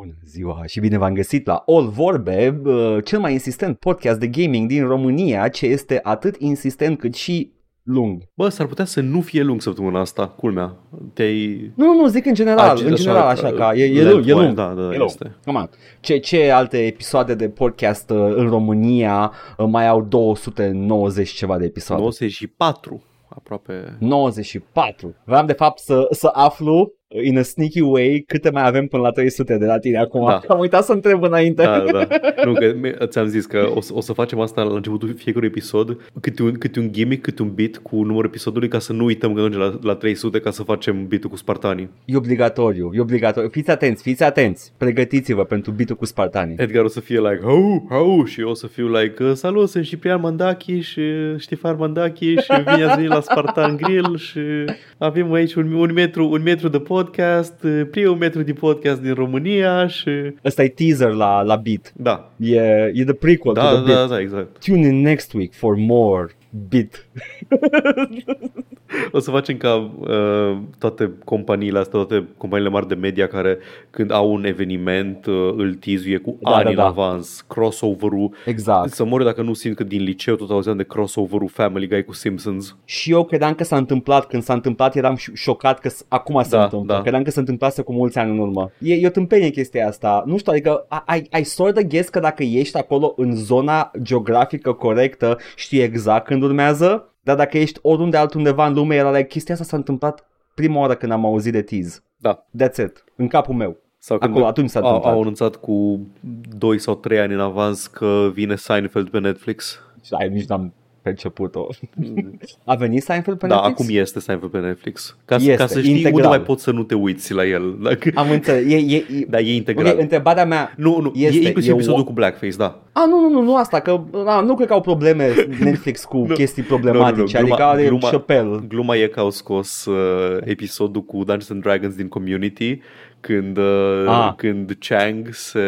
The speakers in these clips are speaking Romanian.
Bună ziua și bine v-am găsit la All Vorbe, uh, cel mai insistent podcast de gaming din România, ce este atât insistent cât și lung. Bă, s-ar putea să nu fie lung săptămâna asta, culmea. Te-ai... Nu, nu, zic în general, A, în general așa, ca e, e, lent lung, e mai- lung. Da, da, E da lung. este. Come on. Ce, ce alte episoade de podcast uh, în România uh, mai au 290 ceva de episoade? 94, aproape. 94. Vreau de fapt să, să aflu uh, in a sneaky way câte mai avem până la 300 de la tine acum. Da. Am uitat să întreb înainte. Da, da, da. Nu, că mi- ți-am zis că o să, o să facem asta la începutul fiecărui episod, câte un, câte un gimmick, câte un bit cu numărul episodului, ca să nu uităm că ajungem la, la 300 ca să facem bitul cu spartanii. E obligatoriu, e obligatoriu. Fiți atenți, fiți atenți. Pregătiți-vă pentru bitul cu spartanii. Edgar o să fie like, hau, hau, și eu o să fiu like, salut, sunt Ciprian Mandachi și Ștefan Mandachi și bine ați venit la Spartan Grill și avem aici un, un, metru, un metru de podcast, primul metru de podcast din România și... Ăsta e teaser la, la beat. Da, E, e the prequel da, to the da, beat. da, exact. Tune in next week for more beat. O să facem ca uh, toate companiile astea, toate companiile mari de media care când au un eveniment uh, îl tizuie cu Da, ani da, în da. avans, crossover-ul. Exact. Să mor eu dacă nu simt că din liceu tot auzeam de crossover-ul Family Guy cu Simpsons. Și eu credeam că s-a întâmplat, când s-a întâmplat eram ș- șocat că s- acum se Da, întâmplă. da. Credeam că se întâmplase cu mulți ani în urmă. E, e o tâmpenie chestia asta. Nu știu, adică ai, ai sort of guess că dacă ești acolo în zona geografică corectă, știi exact când urmează, dar dacă ești oriunde altundeva în lume, era like, chestia asta s-a întâmplat prima oară când am auzit de tease. Da. That's it. În capul meu. Sau când Acolo, atunci s-a au, întâmplat. au anunțat cu 2 sau 3 ani în avans că vine Seinfeld pe Netflix. Și ai, nici n-am perceput-o. A venit Seinfeld pe da, Netflix? acum este Seinfeld pe Netflix. Ca, Este, ca să știi integral. unde mai poți să nu te uiți la el. Dacă... Am înțeles. E, e, e... Da, e integral. Ok, întrebarea mea... Nu, nu, Este, e inclusiv e episodul o- cu Blackface, da. A, nu, nu, nu, nu asta, că a, nu cred că au probleme Netflix cu Nu. chestii problematice, Nu, nu, nu, adică gluma- are gluma- Chappelle. Gluma e că au scos uh, episodul cu Dungeons and Dragons din Community când, uh, Ah. când Chang se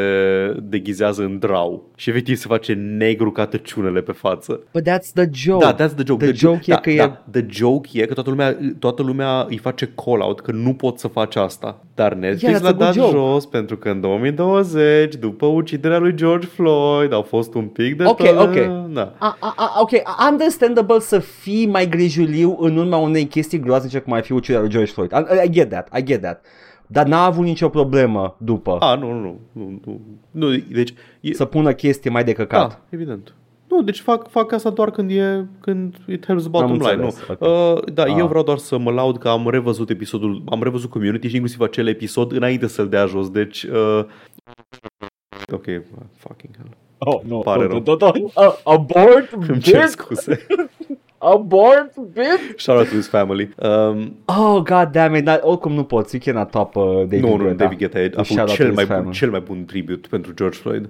deghizează în drau și efectiv se face negru ca tăciunele pe față. But that's the joke. Da, that's the joke. The joke e da, că e- da, The joke e că toată lumea, toată lumea îi face call-out că nu pot să faci asta. Dar Netflix Yeah, that's l-a a good dat joke. jos pentru că în 2020, după uciderea lui George Floyd, au fost un pic de... Ok, tot- ok. Da. A, a, a, ok, understandable să fii mai grijuliu în urma unei chestii groaznice cum ar fi uciderea lui George Floyd. I, I get that, I get that. Dar n-a avut nicio problemă după A, nu, nu, nu, nu, nu, nu deci, e, să pună chestii mai de căcat. da, evident. Nu, deci fac, fac asta doar când e când it helps the bottom Am line. Nu. înțeles, ok. Uh, da, Ah. eu vreau doar să mă laud că am revăzut episodul, am revăzut Community și inclusiv acel episod înainte să-l dea jos. Deci, uh, ok, uh, fucking hell. Oh, nu, Pare nu, rău. nu, nu, nu. Uh, abort, Îmi cer bitch, scuze. abort, bitch. Shout out to his family. Um, Oh, god damn it, dar oricum nu poți, you cannot top uh, David nu, nu, Guetta. David Guetta a Shout făcut out to cel his mai, bun, family. cel mai bun tribut pentru George Floyd.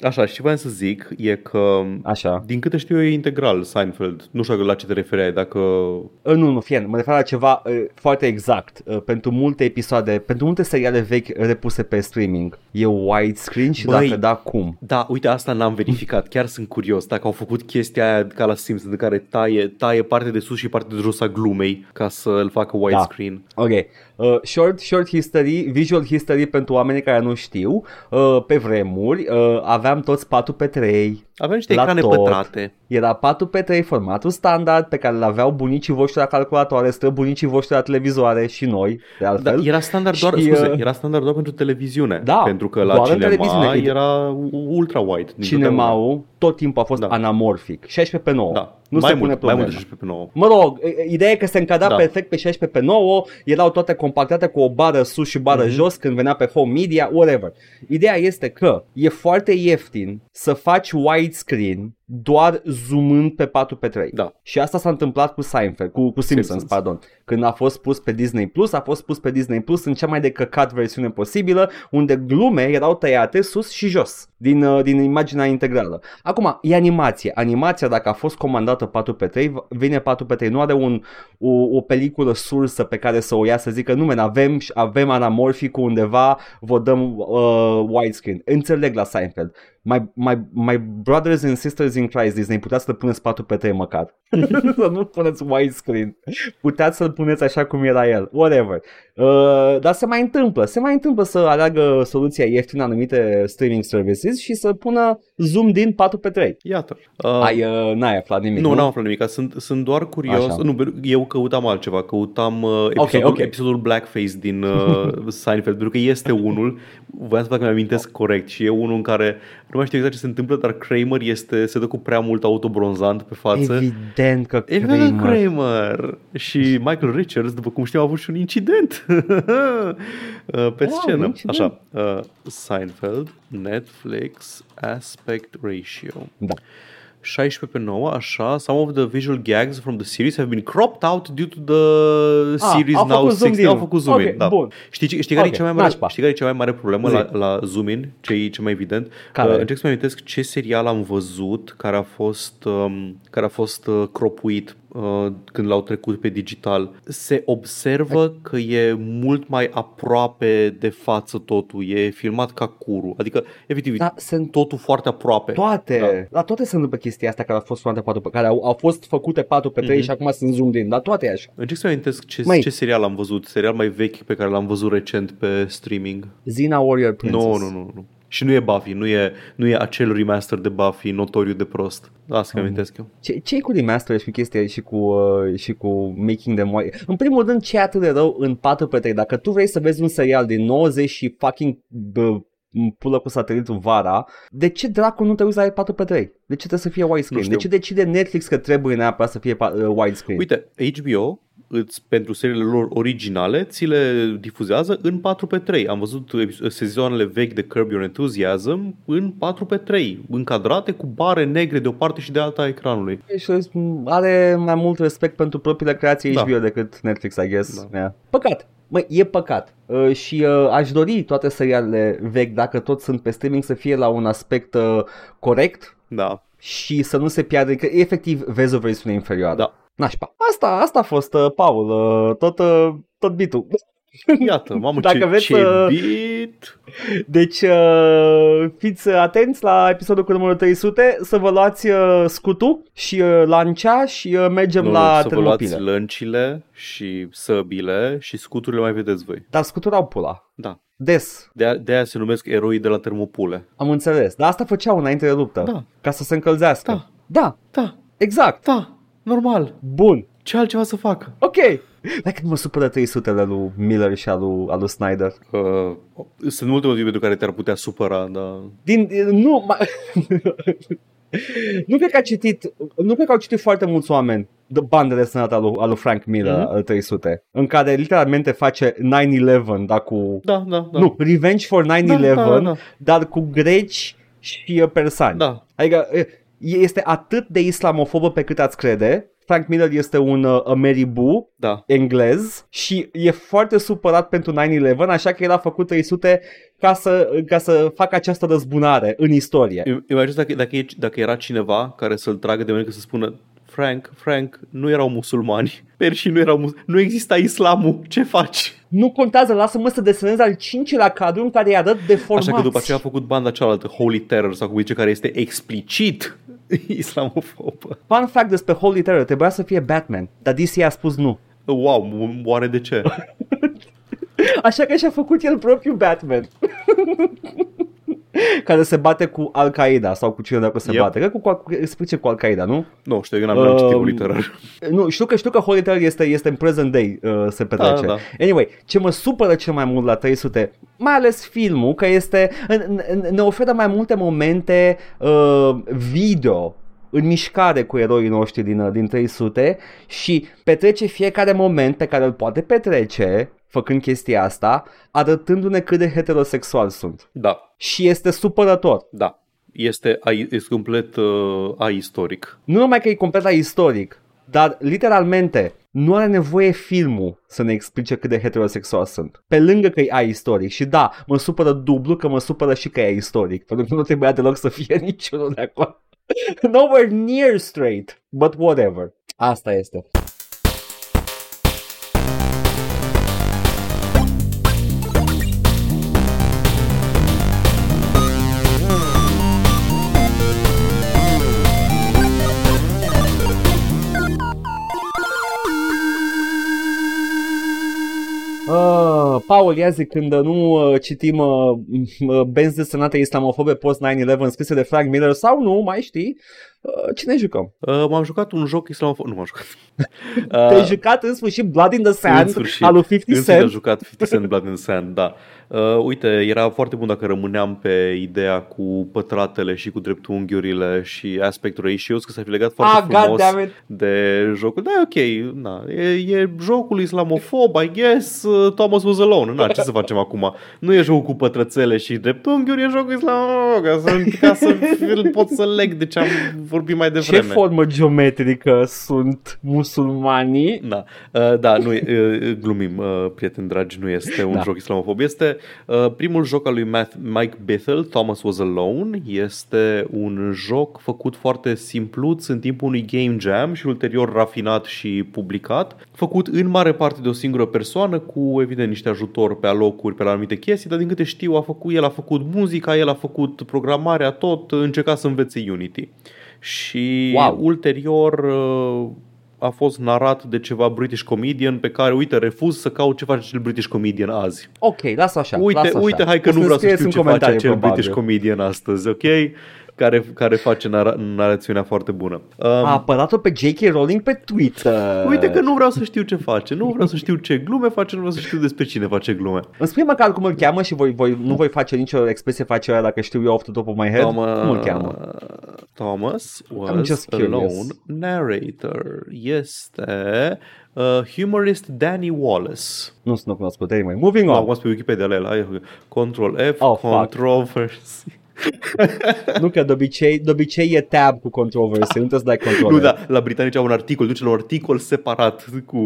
Așa, și ce voiam să zic e că Așa. din câte știu eu e integral Seinfeld. Nu știu la ce te refereai, dacă... Uh, nu, nu, fie, mă refer la ceva uh, foarte exact. Uh, pentru multe episoade, pentru multe seriale vechi repuse pe streaming, e widescreen și Băi. dacă da, cum? Da, uite, asta n-am verificat. Chiar sunt curios dacă au făcut chestia aia ca la Simpsons în care taie, taie parte de sus și parte de jos a glumei ca să îl facă widescreen. Ok. Uh, short, short history, visual history pentru oamenii care nu știu. Uh, pe vremuri uh, aveam toți 4 pe 3 Aveam niște La ecrane tot. pătrate. Era 4 pe 3 formatul standard pe care îl aveau bunicii voștri la calculatoare, străbunicii voștri la televizoare și noi, de Da, altfel. era standard doar, Și, scuze, uh, era standard doar pentru televiziune. Da, pentru că la doar în cinema televiziune. era ultra wide. din Cinemaul tot timpul a fost Da. anamorfic, 16 pe 9. totdeauna. Da, Nu mai se mult, pune mai problema. mult de 16 pe 9. Mă rog, e- ideea e că se încadra Da. perfect pe 16 pe 9, erau toate compactate cu o bară sus și bară Mhm. jos când venea pe home media, whatever. Ideea este că e foarte ieftin să faci widescreen doar zoomând pe 4 pe 3. Da. Și asta s-a întâmplat cu Seinfeld, cu, cu Simpsons, Simpsons. pardon. Când a fost pus pe Disney Plus, a fost pus pe Disney Plus în cea mai de căcat versiune posibilă, unde glume erau tăiate sus și jos din, uh, din imaginea integrală. Acum, e animație. Animația, dacă a fost comandată dată 4 pe 3, vine 4 pe 3, nu are un, o, o peliculă sursă pe care să o ia să zică nu, men, avem, avem anamorficul undeva, vă dăm uh, widescreen. Înțeleg la Seinfeld. My, my, my brothers and sisters in Christ, Disney, puteți să puneți 4 pe 3 măcar. să nu puneți widescreen. Puteți să-l puneți așa cum era el. Whatever. Uh, dar se mai întâmplă. Se mai întâmplă să aleagă soluția ieftină anumite streaming services și să pună zoom din 4 pe 3. Iată. Uh, Ai, uh, n-ai aflat nimic, nu, nu? n-am aflat nimic. Sunt, sunt doar curios. Așa. Nu, eu căutam altceva. Căutam uh, episodul, ok. episodul Blackface din uh, Seinfeld, pentru că este unul, voiam să fac că mi-amintesc corect și e unul în care nu mai știu exact ce se întâmplă, dar Kramer este, se dă cu prea mult autobronzant pe față. Evident că Evident Kramer. Kramer. Și Michael Richards, după cum știu, a avut și un incident Uh, pe Wow, scenă. incident. Așa, uh, Seinfeld, Netflix, Aspect Ratio. Da. 16 pe 9, așa, some of the visual gags from the series have been cropped out due to the Ah, series au now făcut zoom 60. Au in. făcut zoom Ok, in, da. bun. Știi, știi, care Ok, e cea mai mare, nașpa. știi care e cea mai mare problemă Zi. la, la zoom in? Ce e cel mai evident? Care? Uh, încerc să-mi amintesc ce serial am văzut care a fost, um, care a fost uh, cropuit uh, când l-au trecut pe digital. Se observă că e mult mai aproape de față totul. E filmat ca curu. Adică, efectiv, Da, sunt totul foarte aproape. toate, Da. da. la toate se întâmplă chestia asta care au fost filmate 4 pe, care au, au fost făcute 4 pe 3 Mhm. și acum sunt zoom din, dar toate e așa. Încerc să amintesc ce, Măi. ce serial am văzut, serial mai vechi pe care l-am văzut recent pe streaming. Zina Warrior Princess. Nu, nu, nu, nu. Și nu e Buffy, nu e, nu e acel remaster de Buffy notoriu de prost. Asta Mhm. că amintesc eu. Ce, ce cu remaster și cu chestia și cu, uh, și cu making them white? În primul rând, ce e atât de rău în 4 pe 3? Dacă tu vrei să vezi un serial din 90 și fucking bă, pulă cu satelitul vara, de ce dracu nu te uiți la 4 pe 3? De ce trebuie să fie widescreen? Nu De știu. ce decide Netflix că trebuie neapărat să fie pa- uh, widescreen? Uite, HBO îți, pentru seriile lor originale ți le difuzează în 4 pe 3 Am văzut epi- sezoanele vechi de Curb Your Enthusiasm în 4 pe 3 încadrate cu bare negre de o parte și de alta a ecranului. Și are mai mult respect pentru propriile creații Da. HBO decât Netflix, I guess. Da. Yeah. Păcat. Măi, e păcat. Uh, și uh, aș dori toate serialele vechi, dacă tot sunt pe streaming, să fie la un aspect uh, corect Da, și să nu se piardă, că efectiv vezi o versiune inferioară. da. Nașpa. Asta, asta a fost, uh, Paul, uh, tot, uh, tot bitul. Iată, mamă, Dacă ce, vreți ce să- bit! Deci uh, fiți atenți la episodul cu numărul 300 să vă luați uh, scutul și uh, lancea și uh, mergem Nu, la nu, să vă luați termopile. lăncile și săbile și scuturile mai vedeți voi. Dar scuturau pula. Da. Des. De, de aia se numesc eroi de la termopule. Am înțeles. Dar asta făceau înainte de luptă. Da. Ca să se încălzească. Da. Da, Da, exact. da, normal. Bun. Ce altceva să fac? Ok. Dacă nu mă supără 300-le lui Miller și al lui, al lui Snyder. Uh, sunt multe motive pentru care te-ar putea supăra, dar... Din, nu, ma... nu cred că a citit, nu cred că au citit foarte mulți oameni de bandele sănătate al lui, al lui Frank Miller, Mhm. mm-hmm. al 300, în care literalmente face 9-11, dar cu... Da, da, da. Nu, Revenge for 9-11, Da, da, da, da. dar cu greci și uh, persani. Da. Adică e- este atât de islamofobă pe cât ați crede. Frank Miller este un uh, Ameribu Da. englez și e foarte supărat pentru 9-11, așa că el a făcut 300 ca să, ca să facă această răzbunare în istorie. Eu- Imaginez dacă, dacă, e, dacă era cineva care să-l tragă de mâine să spună Frank, Frank, nu erau musulmani, perșii nu erau mus- nu exista islamul, ce faci? Nu contează, lasă-mă să desenez al cincilea cadru în care îi arăt deformați. Așa că după aceea a făcut banda cealaltă, Holy Terror, sau cum zice, care este explicit islamofobă. Fun fact despre Holy Terror, trebuia să fie Batman, dar DC a spus nu. Wow, oare de ce? Așa că și-a făcut el propriul Batman. care se bate cu Al-Qaeda sau cu cine dacă se Yep. bate. Cred că cu, cu, explice cu Al-Qaeda, nu? nu știu, eu n-am, n-am citit Um, Holy Terror. Nu, știu că, știu că Holy Terror este, este în present day uh, se petrece. Da, da. Anyway, ce mă supără cel mai mult la 300, mai ales filmul, că este în- în- ne oferă mai multe momente uh, video în mișcare cu eroii noștri din, uh, din 300 și petrece fiecare moment pe care îl poate petrece făcând chestia asta, arătându-ne cât de heterosexual sunt. Da, Și este supărător. da. Este, ai- este complet uh, aistoric. Nu numai că e complet istoric, dar literalmente nu are nevoie filmul să ne explice cât de heterosexual sunt. Pe lângă că e istoric și da, mă supără dublu că mă supără și că e istoric, pentru că nu trebuia deloc să fie niciunul de acolo. Nowhere near straight, but whatever. Asta este. Paul, ia zi, când nu uh, citim uh, uh, benzi desenate islamofobe post-9-11 scrise de Frank Miller sau nu, mai știi, uh, cine jucăm? Uh, m-am jucat un joc islamofob. Nu m-am jucat. Uh, Te-ai jucat în sfârșit Blood in the Sand în sfârșit, al lui 50 în sfârșit am Cent? jucat 50 Cent Blood in the Sand, da. Uh, uite, era foarte bun dacă rămâneam pe ideea cu pătratele și cu dreptunghiurile și aspect ratios, că s-ar fi legat foarte Ah, god frumos damn it. de jocul. Da, e ok, na, e, e jocul islamofob, I guess, uh, Thomas was alone. Na, ce să facem acum? Nu e jocul cu pătrățele și dreptunghiuri, e jocul islamofob, ca să, ca să îl pot să leg de ce am vorbit mai Ce devreme. formă geometrică sunt musulmanii? Da, uh, da, nu, e, uh, glumim, uh, prieteni dragi, nu este un Da. joc islamofob. Este uh, primul joc al lui Matt, Mike Bethel, Thomas Was Alone. Este un joc făcut foarte simpluț în timpul unui game jam și ulterior rafinat și publicat. Făcut în mare parte de o singură persoană cu, evident, niște ajutor pe alocuri, pe la anumite chestii, dar din câte știu, a făcut, el a făcut muzica, el a făcut programarea, tot, încerca să învețe Unity. Și Wow. ulterior uh, a fost narat de ceva British comedian pe care, uite, refuz să caut ce face acel British comedian azi. Ok, lasă așa. uite, lasă așa. uite, hai că O nu vreau să scrieți știu în ce face comentarii, acel probabil. British comedian astăzi, ok? Care, care face nara- narațiunea foarte bună. Um, A apărat-o pe J.K. Rowling pe Twitter. Uite că nu vreau să știu ce face, nu vreau să știu ce glume face, nu vreau să știu despre cine face glume. Îmi spui măcar cum îl cheamă și voi, voi, nu voi face nicio expresie facială dacă știu eu off the top of my head. Thomas, Cum îl cheamă? Thomas I'm was just curious. alone narrator. Este uh, humorist Danny Wallace. Nu sunt cunoscut, anyway. Moving Nu, on. acum pe Wikipedia la el. ai- Control F, Oh, fuck. Controversy. nu că de obicei, de obicei e tab cu controversy, nu trebuie să dai control. Nu, da, la britanici au un articol, duce la un articol separat cu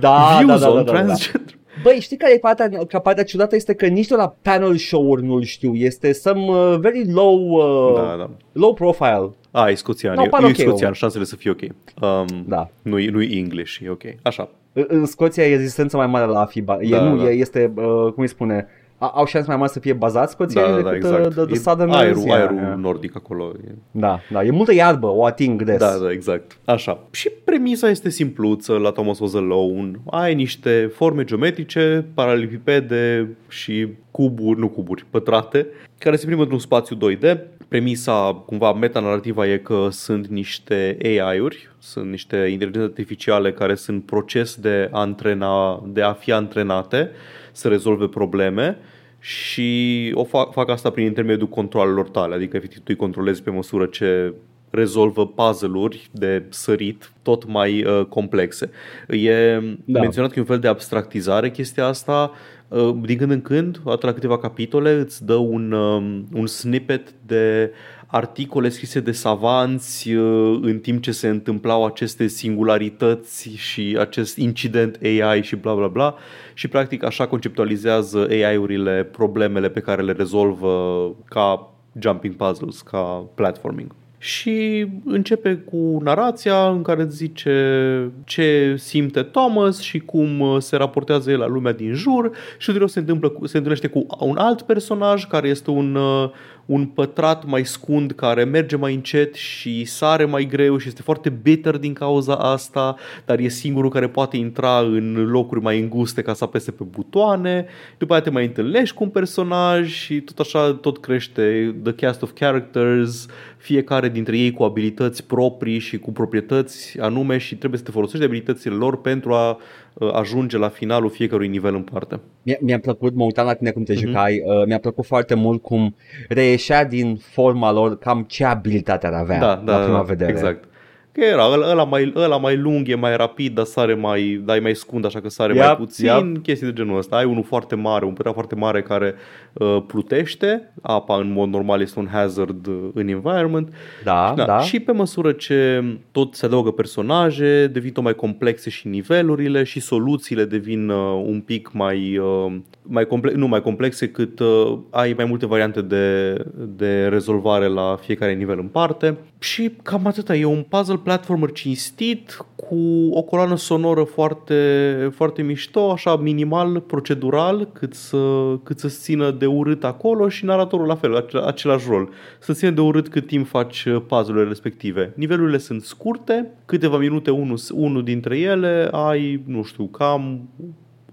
da, views da, da, da, on da, da. transgender. Băi, știi care e partea, că partea ciudată este că nici de la panel show-uri nu-l știu. Este some uh, very low, uh, Da, da. low profile. A, e scoțian, No, no, par e, e ok, scoțian, om. șansele să fie ok. Um, Da. Nu e, nu e English, e ok. Așa. În- În Scoția e rezistența mai mare la a fi, ba- e, Da, nu, da. E, este, uh, cum îi spune, a, au șanse mai mari să fie bazați Da, scoțienii da, da, decât exact. uh, the, the E Southerners. aerul, Yeah, aerul yeah. nordic acolo. E. Da, da, e multă iarbă, o ating des. Da, da, exact. Așa. Și premisa este simpluță la Thomas Was Alone. Ai niște forme geometrice, paralelipipede și cuburi, nu cuburi, pătrate, care se plimbă într-un spațiu 2D. Premisa, cumva, metanarrativa e că sunt niște AI-uri, sunt niște inteligențe artificiale care sunt proces de, antrena, de a fi antrenate să rezolve probleme și o fac, fac asta prin intermediul controlelor tale, adică efectiv tu îi controlezi pe măsură ce rezolvă puzzle-uri de sărit tot mai uh, complexe. E Da. da. menționat că e un fel de abstractizare chestia asta. Uh, din când în când, odată la câteva capitole, îți dă un, um, un snippet de articole scrise de savanți uh, în timp ce se întâmplau aceste singularități și acest incident AI și bla bla bla și practic așa conceptualizează AI-urile problemele pe care le rezolvă ca jumping puzzles, ca platforming. Și începe cu narația în care îți zice ce simte Thomas și cum uh, se raportează el la lumea din jur și ulterior se, întâmplă, cu- se întâlnește cu un alt personaj care este un, uh, un pătrat mai scund care merge mai încet și sare mai greu și este foarte bitter din cauza asta, dar e singurul care poate intra în locuri mai înguste ca să apese pe butoane. După aceea te mai întâlnești cu un personaj și tot așa tot crește the cast of characters, fiecare dintre ei cu abilități proprii și cu proprietăți anume și trebuie să te folosești de abilitățile lor pentru a uh, ajunge la finalul fiecărui nivel în parte. Mi-a, mi-a plăcut, mă uitam la tine cum te Mhm. jucai, uh, mi-a plăcut foarte mult cum reieșea din forma lor cam ce abilitate ar avea da, la da, prima da, vedere. exact. Că era ăla, ăla, mai, ăla mai lung, e mai rapid, dar sare mai, dar e mai scund, așa că sare Yep, mai puțin, yep. chestii de genul ăsta. Ai unul foarte mare, un pătrat foarte mare care uh, plutește, apa în mod normal este un hazard uh, în environment. Da, Da, da. Și pe măsură ce tot se adaugă personaje, devin tot mai complexe și nivelurile și soluțiile devin uh, un pic mai, uh, mai complexe, nu mai complexe cât uh, ai mai multe variante de, de rezolvare la fiecare nivel în parte. Și cam atâta, e un puzzle platformer cinstit cu o coloană sonoră foarte, foarte mișto, așa minimal, procedural, cât să, cât să țină de urât acolo și naratorul la fel, ace- același rol. Să țină de urât cât timp faci uh, puzzle-urile respective. Nivelurile sunt scurte, câteva minute unul, unul dintre ele, ai, nu știu, cam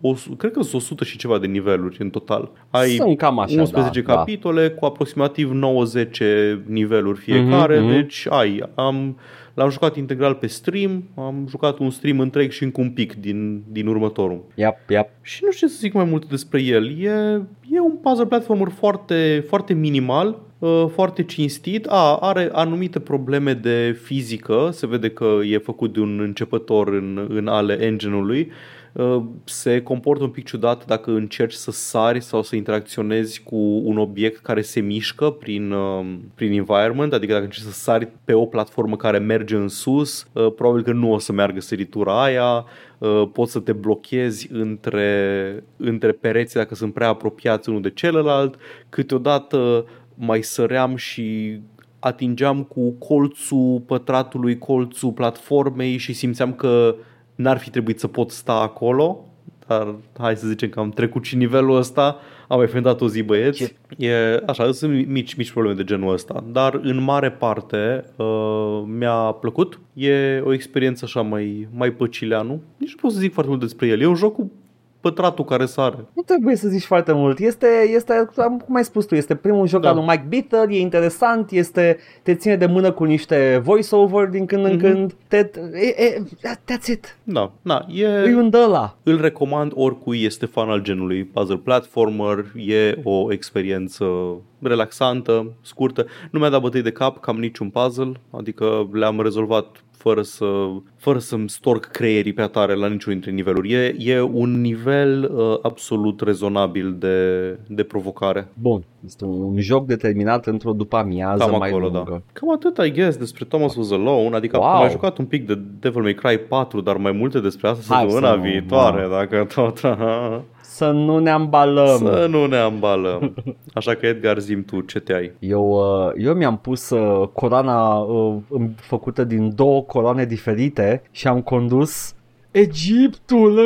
o, cred că sunt 100 și ceva de niveluri în total. Ai Sunt cam așa, 11 da, capitole cu aproximativ 90 niveluri fiecare, Mhm, mhm. deci ai, am, l-am jucat integral pe stream, am jucat un stream întreg și încă un pic din, din următorul. Da. Yep, yep. Și nu știu ce să zic mai mult despre el. E, e un puzzle platformer foarte, foarte minimal, uh, foarte cinstit. A, are anumite probleme de fizică, se vede că e făcut de un începător în, în ale engine-ului. Uh, Se comportă un pic ciudat dacă încerci să sari sau să interacționezi cu un obiect care se mișcă prin, uh, prin environment, adică dacă încerci să sari pe o platformă care merge în sus, uh, probabil că nu o să meargă săritura aia, uh, poți să te blochezi între, între pereți dacă sunt prea apropiați unul de celălalt, câteodată mai săream și atingeam cu colțul pătratului, colțul platformei și simțeam că n-ar fi trebuit să pot sta acolo, dar hai să zicem că am trecut și nivelul ăsta, am mai fendat o zi băieți. E, așa, sunt mici, mici probleme de genul ăsta, dar în mare parte uh, mi-a plăcut. E o experiență așa mai, mai păcileanu. Nici nu pot să zic foarte mult despre el. E un joc cu pătratul care sare. Nu trebuie să zici foarte mult. Este, este am- cum ai spus tu, este primul joc Da. al lui Mike Bitter, e interesant, este, te ține de mână cu niște voice-over din când în Mhm. când. Te, e, e, that's it. Da, na, E e, un de ăla. îl recomand oricui este fan al genului puzzle platformer, e o experiență relaxantă, scurtă. Nu mi-a dat bătăi de cap cam niciun puzzle, adică le-am rezolvat fără, să, fără să-mi storc creierii pe atare la niciun dintre niveluri. E, e un nivel uh, absolut rezonabil de, de provocare. Bun, este un joc determinat într-o după amiază Cam mai acolo, lungă. da. Cam atât, I guess, despre Thomas Was Alone, adică Wow. am mai jucat un pic de Devil May Cry 4, dar mai multe despre asta Hai săptămâna să nu, viitoare, da. dacă tot... Să nu ne ambalăm. Să nu ne ambalăm. Așa că, Edgar, zim tu ce te ai. Eu, uh, eu mi-am pus uh, coroana uh, îm- făcută din două coroane diferite și am condus Egiptul.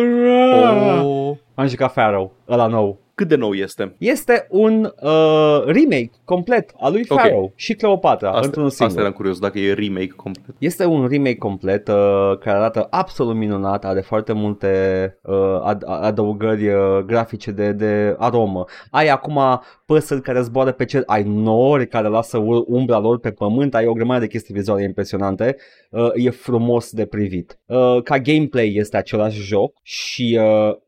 Oh. Am jucat Pharaoh, ăla nou. Cât de nou este? Este un uh, remake complet al lui Ok. Pharaoh și Cleopatra Asta, într-un asta singur. eram curios, dacă e remake complet. Este un remake complet uh, care arată absolut minunat, are foarte multe uh, ad- adăugări uh, grafice de, de aromă. Ai acum păsări care zboară pe cer, ai nori care lasă ur- umbra lor pe pământ, ai o grămadă de chestii vizuale impresionante, uh, e frumos de privit. Uh, ca gameplay este același joc și uh, într-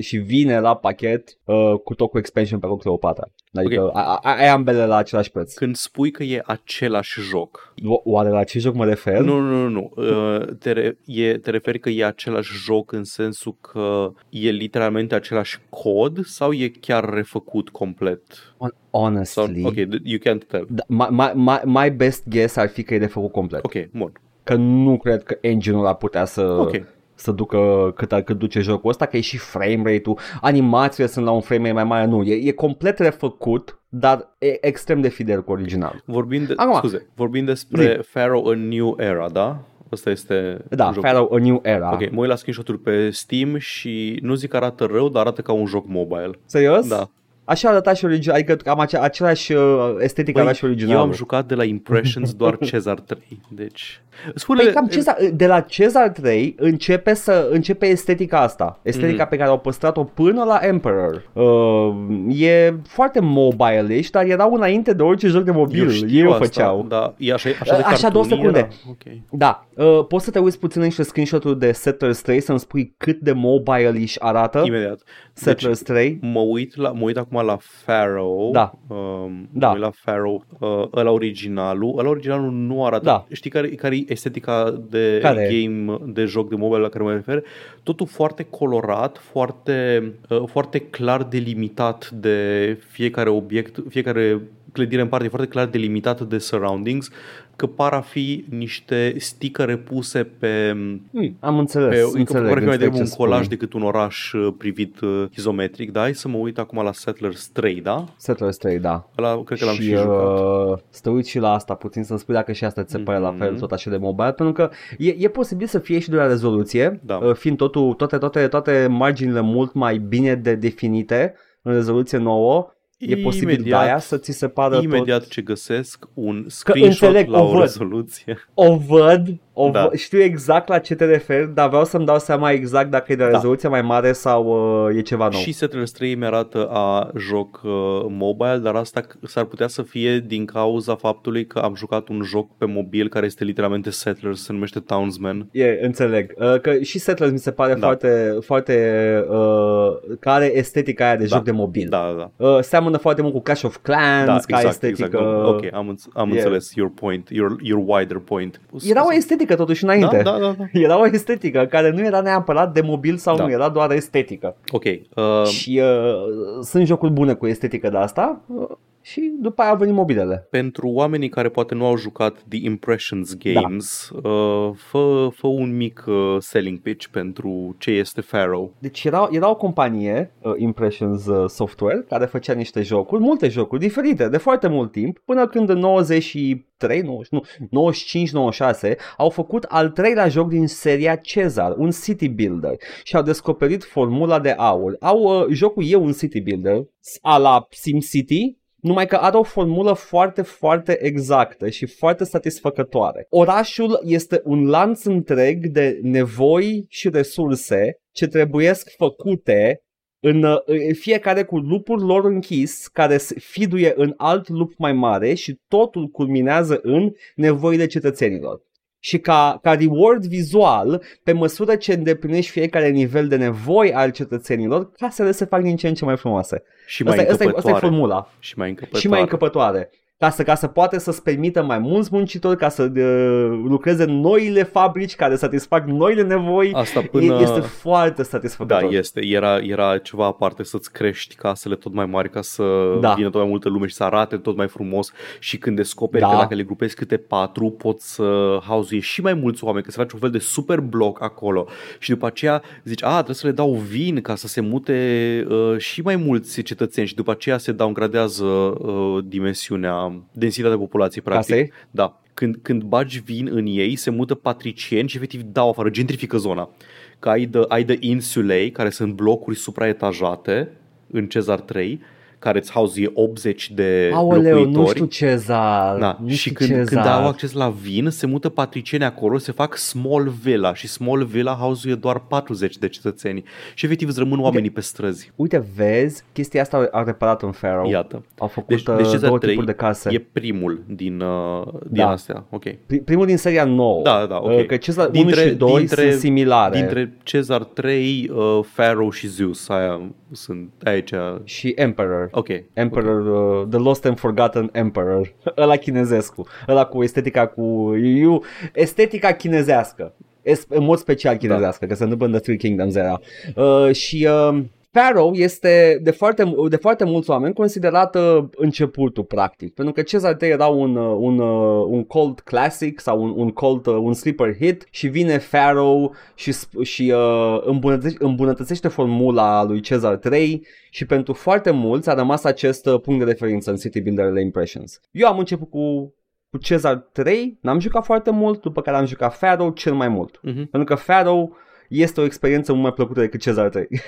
și vine la pachet uh, cu tot cu expansion pe acolo Cleopatra. Adică Ok. a- a- ai ambele la același preț. Când spui că e același joc, O- Oare la ce joc mă refer? nu, nu, nu, nu. Uh, Te, re, e, te referi că e același joc în sensul că e literalmente același cod sau e chiar refăcut complet? Hon- Sau, Honestly, ok, you can't tell. Da, my, my, my, my best guess ar fi că e de făcut complet. Ok, bun. Că nu cred că engine-ul ar putea să, Ok. Să ducă cât, ar- cât duce jocul ăsta, că e și frame rate-ul, animațiile sunt la un frame rate mai mare, nu, e, e complet refăcut, dar e extrem de fidel cu original. Vorbind, de, Acum. scuze, vorbind despre Pharaoh A New Era, da? Asta este Da, jocul. Pharaoh A New Era. Ok, mă uit la screenshot-uri pe Steam și nu zic că arată rău, dar arată ca un joc mobile. Serios? Da. Așa arăta și original, adică am acea, același uh, estetic avea și originalul. eu am jucat de la Impressions doar Cezar 3, deci... Spune, Păi cam Cezar, de la Cezar 3 începe să începe estetica asta, estetica Mhm. pe care au păstrat-o până la Emperor. Uh, e foarte mobile dar erau înainte de orice joc de mobil. eu știu Ei o asta, făceau. Da, e așa, așa de Așa, două cartoony secunde. era? Ok. Da, uh, poți să te uiți puțin în niște screenshot-uri de Settlers 3 să-mi spui cât de mobile-ish arată? Imediat. Settlers 3. Mă uit, la, mă uit acum la Pharaoh. Da. Um, Da. Mă uit la Pharaoh. Uh, ăla originalul. Ăla originalul nu arată. Da. Știi care, care e estetica de Care? game, de joc de mobile la care mă refer? Totul foarte colorat, foarte, uh, foarte clar delimitat de fiecare obiect, fiecare clădire în parte, foarte clar delimitată de surroundings, că par a fi niște stickere puse pe Hmm, am înțeles, pe, înțeleg. pare fi mai înțeleg degrabă ce un colaj spui. decât un oraș uh, privit uh, izometric, da? Hai să mă uit acum la Settlers 3, da? Settlers 3, da. Ăla, cred că l-am și, și jucat. uh, să te uiți și la asta puțin să-mi spui dacă și asta ți se pare la Mhm. fel tot așa de mobile, pentru că e, e posibil să fie și de la rezoluție, Da. uh, fiind totul, toate, toate, toate marginile mult mai bine de definite în rezoluție nouă, e posibil de aia să ți se pară imediat tot... ce găsesc un screenshot înțeleg, la o o văd. rezoluție. O văd, o Da. văd, știu exact la ce te referi, dar vreau să-mi dau seama exact dacă e de la Da. rezoluție mai mare sau uh, e ceva nou. Și Settlers 3 mi arată a joc uh, mobile, dar asta c- s-ar putea să fie din cauza faptului că am jucat un joc pe mobil care este literalmente Settlers, se numește Townsman. E, înțeleg. Uh, că și Settlers mi se pare Da. foarte, foarte uh, care estetica aia de Da. joc de mobil. Da, da. Uh, seamănă foarte mult cu Clash of Clans, Da, ca exact, estetică. exact. Ok, am, înț- am e- înțeles your point, your, your wider point. Era o estetică totuși înainte. Da, da, da. da. Era o estetică care nu era neapărat de mobil sau Da. nu, era doar estetică. Ok, uh, Și uh, sunt jocuri bune cu estetică de asta uh, și după aia au venit mobilele. pentru oamenii care poate nu au jucat The Impressions Da. Games, uh, fă, fă un mic uh, selling pitch pentru ce este Pharaoh. Deci era, era o companie, uh, Impressions uh, Software, care făcea niște jocuri, multe jocuri diferite, de foarte mult timp, până când în 93, 90, nu, 95, 96 au făcut al treilea joc din seria Cezar, un city builder și au descoperit formula de aur. Au uh, jocul e un city builder, a la SimCity, numai că are o formulă foarte, foarte exactă și foarte satisfăcătoare. Orașul este un lanț întreg de nevoi și resurse ce trebuiesc făcute în uh, fiecare cu lupul lor închis, care se fiduie în alt lup mai mare și totul culminează în nevoile cetățenilor. Și ca, ca reward vizual, pe măsură ce îndeplinești fiecare nivel de nevoi al cetățenilor, casele se fac din ce în ce mai frumoase. Și mai Asta, asta, e, asta e încăpătoare. formula. Și mai încăpătoare. Și mai încăpătoare. Ca să, ca să poate să-ți permită mai mulți muncitori ca să uh, lucreze în noile fabrici care satisfac noile nevoi. Asta E, până... este foarte Da, satisfăcător. este. Era, era ceva aparte să-ți crești casele tot mai mari ca să Da. vină tot mai multă lume și să arate tot mai frumos și când descoperi Da. că dacă le grupezi câte patru poți să hauzuie și mai mulți oameni, că se face un fel de super bloc acolo și după aceea zici, a, trebuie să le dau vin ca să se mute uh, și mai mulți cetățeni și după aceea se downgradează uh, dimensiunea, densitatea populației practic. Casei? Da. Când, când bagi vin în ei, se mută patricieni și efectiv dau afară, gentrifică zona. Că ai de, ai de insulei, care sunt blocuri supraetajate în Cezar 3, care îți hauzie 80 de Aoleu, locuitori. nu știu Cezar. Da, nu și știu când, Cezar. când au acces la vin, se mută patricieni acolo, se fac small villa și small villa hauzuie doar 40 de cetățeni și efectiv îți rămân oamenii pe străzi. Uite, vezi, chestia asta au- au reparat în Pharaoh. Iată. Au făcut Deci, uh, deci Cezar două 3 tipuri de case. e primul din, uh, din Da. astea. Ok. Pri- Primul din seria nouă. Da, da, ok. Uh, Că Cezar 1 și 2 sunt similare. Dintre Cezar 3, uh, Pharaoh și Zeus, aia sunt aici. Și Emperor. Ok. Emperor, uh, The Lost and Forgotten Emperor. Ăla chinezescu. Ăla cu estetica cu... Eu, estetica chinezească. Es, în mod special chinezească, că se întâmplă în The Three Kingdoms era. Uh, și uh, Pharaoh este de foarte, de foarte mulți oameni considerat uh, începutul practic, pentru că Cezar 3 era un, uh, un, uh, un cult classic sau un, un cult, uh, un sleeper hit și vine Pharaoh și, sp- și uh, îmbunătățește, îmbunătățește formula lui Cezar 3 și pentru foarte mulți a rămas acest uh, punct de referință în City Builder Impressions. Eu am început cu cu Cezar 3, n-am jucat foarte mult, după care am jucat Pharaoh cel mai mult. Mhm. Pentru că Pharaoh este o experiență mult mai plăcută decât Cezar 3.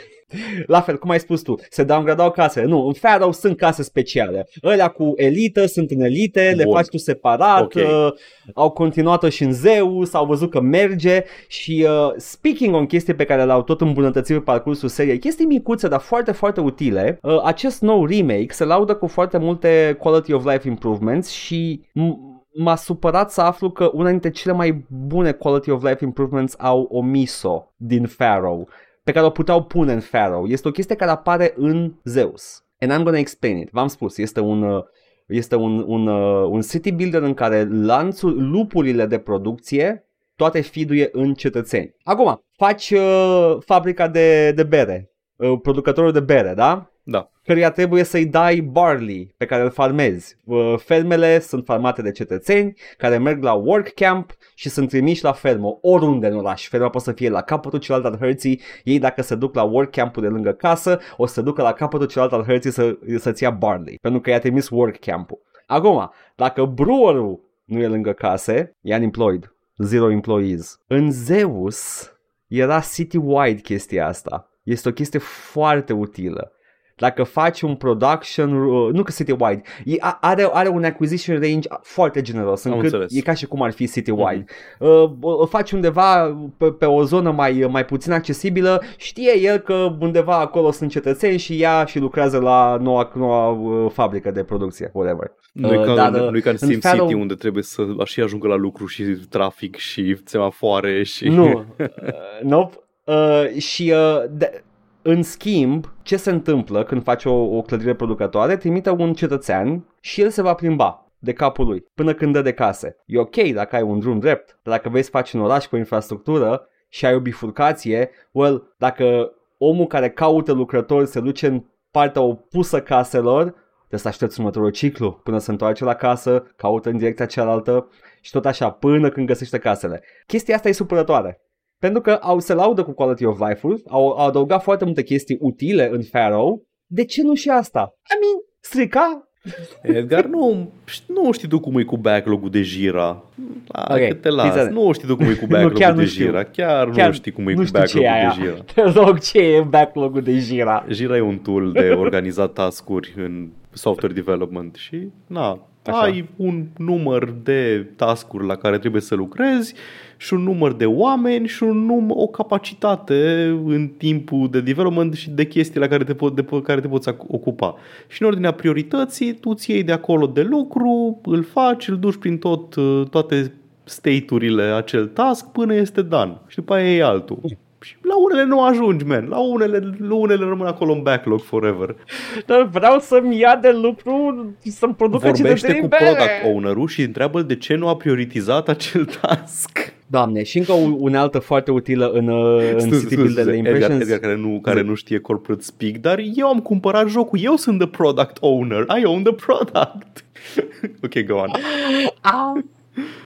La fel, cum ai spus tu, se downgradau casele. Nu, în Pharaoh sunt case speciale. Ălea cu elită sunt în elite, le Bun. faci tu separat, Ok. uh, au continuat-o și în Zeus, au văzut că merge și uh, speaking on chestii pe care le-au tot îmbunătățit pe parcursul seriei, chestii micuțe, dar foarte, foarte utile, uh, acest nou remake se laudă cu foarte multe quality of life improvements și m- m-a supărat să aflu că una dintre cele mai bune quality of life improvements au omis-o din Pharaoh. pe care o puteau pune în Pharaoh. Este o chestie care apare în Zeus. And I'm gonna explain it. V-am spus, este un, uh, este un, un, uh, un city builder în care lanțul, lupurile de producție toate fiduie în cetățeni. Acum, faci uh, fabrica de, de bere, uh, producătorul de bere, da? Da. Căruia trebuie să-i dai barley pe care îl farmezi. Uh, Fermele sunt farmate de cetățeni care merg la work camp și sunt trimiși la fermă, oriunde în oraș. Ferma poate să fie la capătul celălalt al hărții, ei dacă se duc la work campul de lângă casă, o să se ducă la capătul celălalt al hărții să, să-ți ia barley, pentru că i-a trimis work campul. Acum, dacă brewerul nu e lângă case, e unemployed, zero employees. În Zeus era city-wide chestia asta. Este o chestie foarte utilă dacă faci un production, uh, nu că city-wide, e, are, are un acquisition range foarte generos, Am încât înțeles. e ca și cum ar fi city-wide. Uh, o faci undeva pe, pe o zonă mai, mai puțin accesibilă, știe el că undeva acolo sunt cetățeni și ia și lucrează la noua, noua uh, fabrică de producție, whatever. Nu e Uh, ca, dar, în, uh, nu e ca în în SimCity Pharaoh- unde trebuie să și ajungă la lucru și trafic și semafoare și... Nu, uh, nope. Uh, și uh, de, în schimb, ce se întâmplă când faci o, o clădire producătoare? Trimite un cetățean și el se va plimba de capul lui până când dă de case. E ok dacă ai un drum drept, dar dacă vrei să faci un oraș cu infrastructură și ai o bifurcație, well, dacă omul care caută lucrători se duce în partea opusă caselor, trebuie să aștepți următorul ciclu până se întoarce la casă, caută în direcția cealaltă și tot așa până când găsește casele. Chestia asta e supărătoare. Pentru că au se laudă cu quality of life-ul, au, au adăugat foarte multe chestii utile în Pharaoh, de ce nu și asta? I mean, strica? Edgar, nu, nu știi tu cum e cu backlog-ul de Jira. Hai Ok, că te las. fiți Nu știi tu cum e cu Nu, backlog-ul chiar de nu știu. Jira. Chiar, Chiar nu știi cum e nu cu știu ce e backlog-ul aia. de Jira. Te rog, ce e backlog-ul de Jira? Jira e un tool de organizat task-uri în software development și na, Așa. ai un număr de task-uri la care trebuie să lucrezi și un număr de oameni și un num- o capacitate în timpul de development și de chestii la care te, po- de pe care te poți ac- ocupa. Și în ordinea priorității, tu ți iei de acolo de lucru, îl faci, îl duci prin tot, uh, toate state-urile acel task până este done. Și după aia iei altul. Și la unele nu ajungi, man. La unele, la unele rămân acolo în backlog forever. Dar vreau să-mi ia de lucru, să-mi producă Vorbește cetățenii cu bere. product owner-ul și întreabă de ce nu a prioritizat acel task. Doamne, și încă o unealtă foarte utilă în, uh, în Scuze, City scuze, Builder de scuze. Edgar, Impressions. Edgar care, nu, care nu știe corporate speak, dar eu am cumpărat jocul, eu sunt the product owner, I own the product. ok, go on.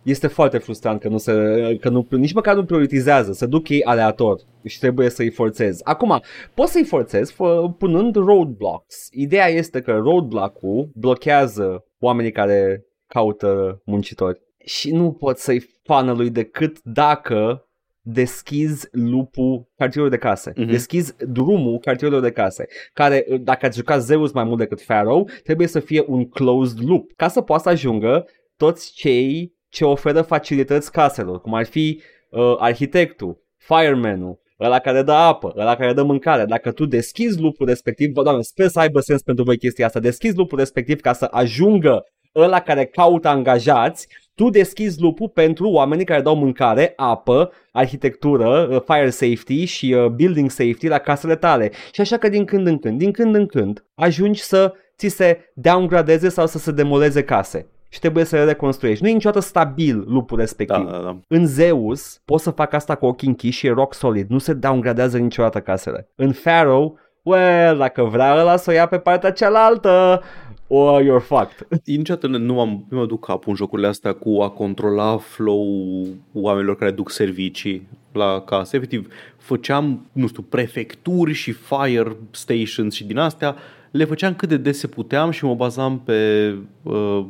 Este foarte frustrant că, nu se, că nu, nici măcar nu prioritizează, se duc ei aleator și trebuie să-i forțezi. Acum, poți să-i forțezi fă, punând roadblocks. Ideea este că roadblock-ul blochează oamenii care caută muncitori și nu poți să-i fană lui decât dacă deschizi lupul cartierului de case. Mhm. Uh-huh. Deschizi drumul cartierului de case, care, dacă ați jucat Zeus mai mult decât Pharaoh, trebuie să fie un closed loop, ca să poată să ajungă toți cei ce oferă facilități caselor, cum ar fi uh, arhitectul, fireman-ul, ăla care dă apă, ăla care dă mâncare. Dacă tu deschizi lupul respectiv, bă, doamne, sper să aibă sens pentru voi chestia asta, deschizi lupul respectiv ca să ajungă ăla care caută angajați, tu deschizi lupul pentru oamenii care dau mâncare, apă, arhitectură, uh, fire safety și uh, building safety la casele tale. Și așa că din când în când, din când în când, ajungi să ți se downgradeze sau să se demoleze case. Și trebuie să le reconstruiești. Nu e niciodată stabil lupul Da, respectiv. da, da. În Zeus poți să fac asta cu ochii închiși și e rock solid. Nu se downgradează niciodată casele. În Pharaoh, well, dacă vrea ăla să o ia pe partea cealaltă, or you're fucked. Eu Niciodată nu am, nu mă duc capul în jocurile astea cu a controla flow oamenilor care duc servicii la casă. Efectiv, făceam, nu știu, prefecturi și fire stations și din astea, le făceam cât de des se puteam și mă bazam pe uh,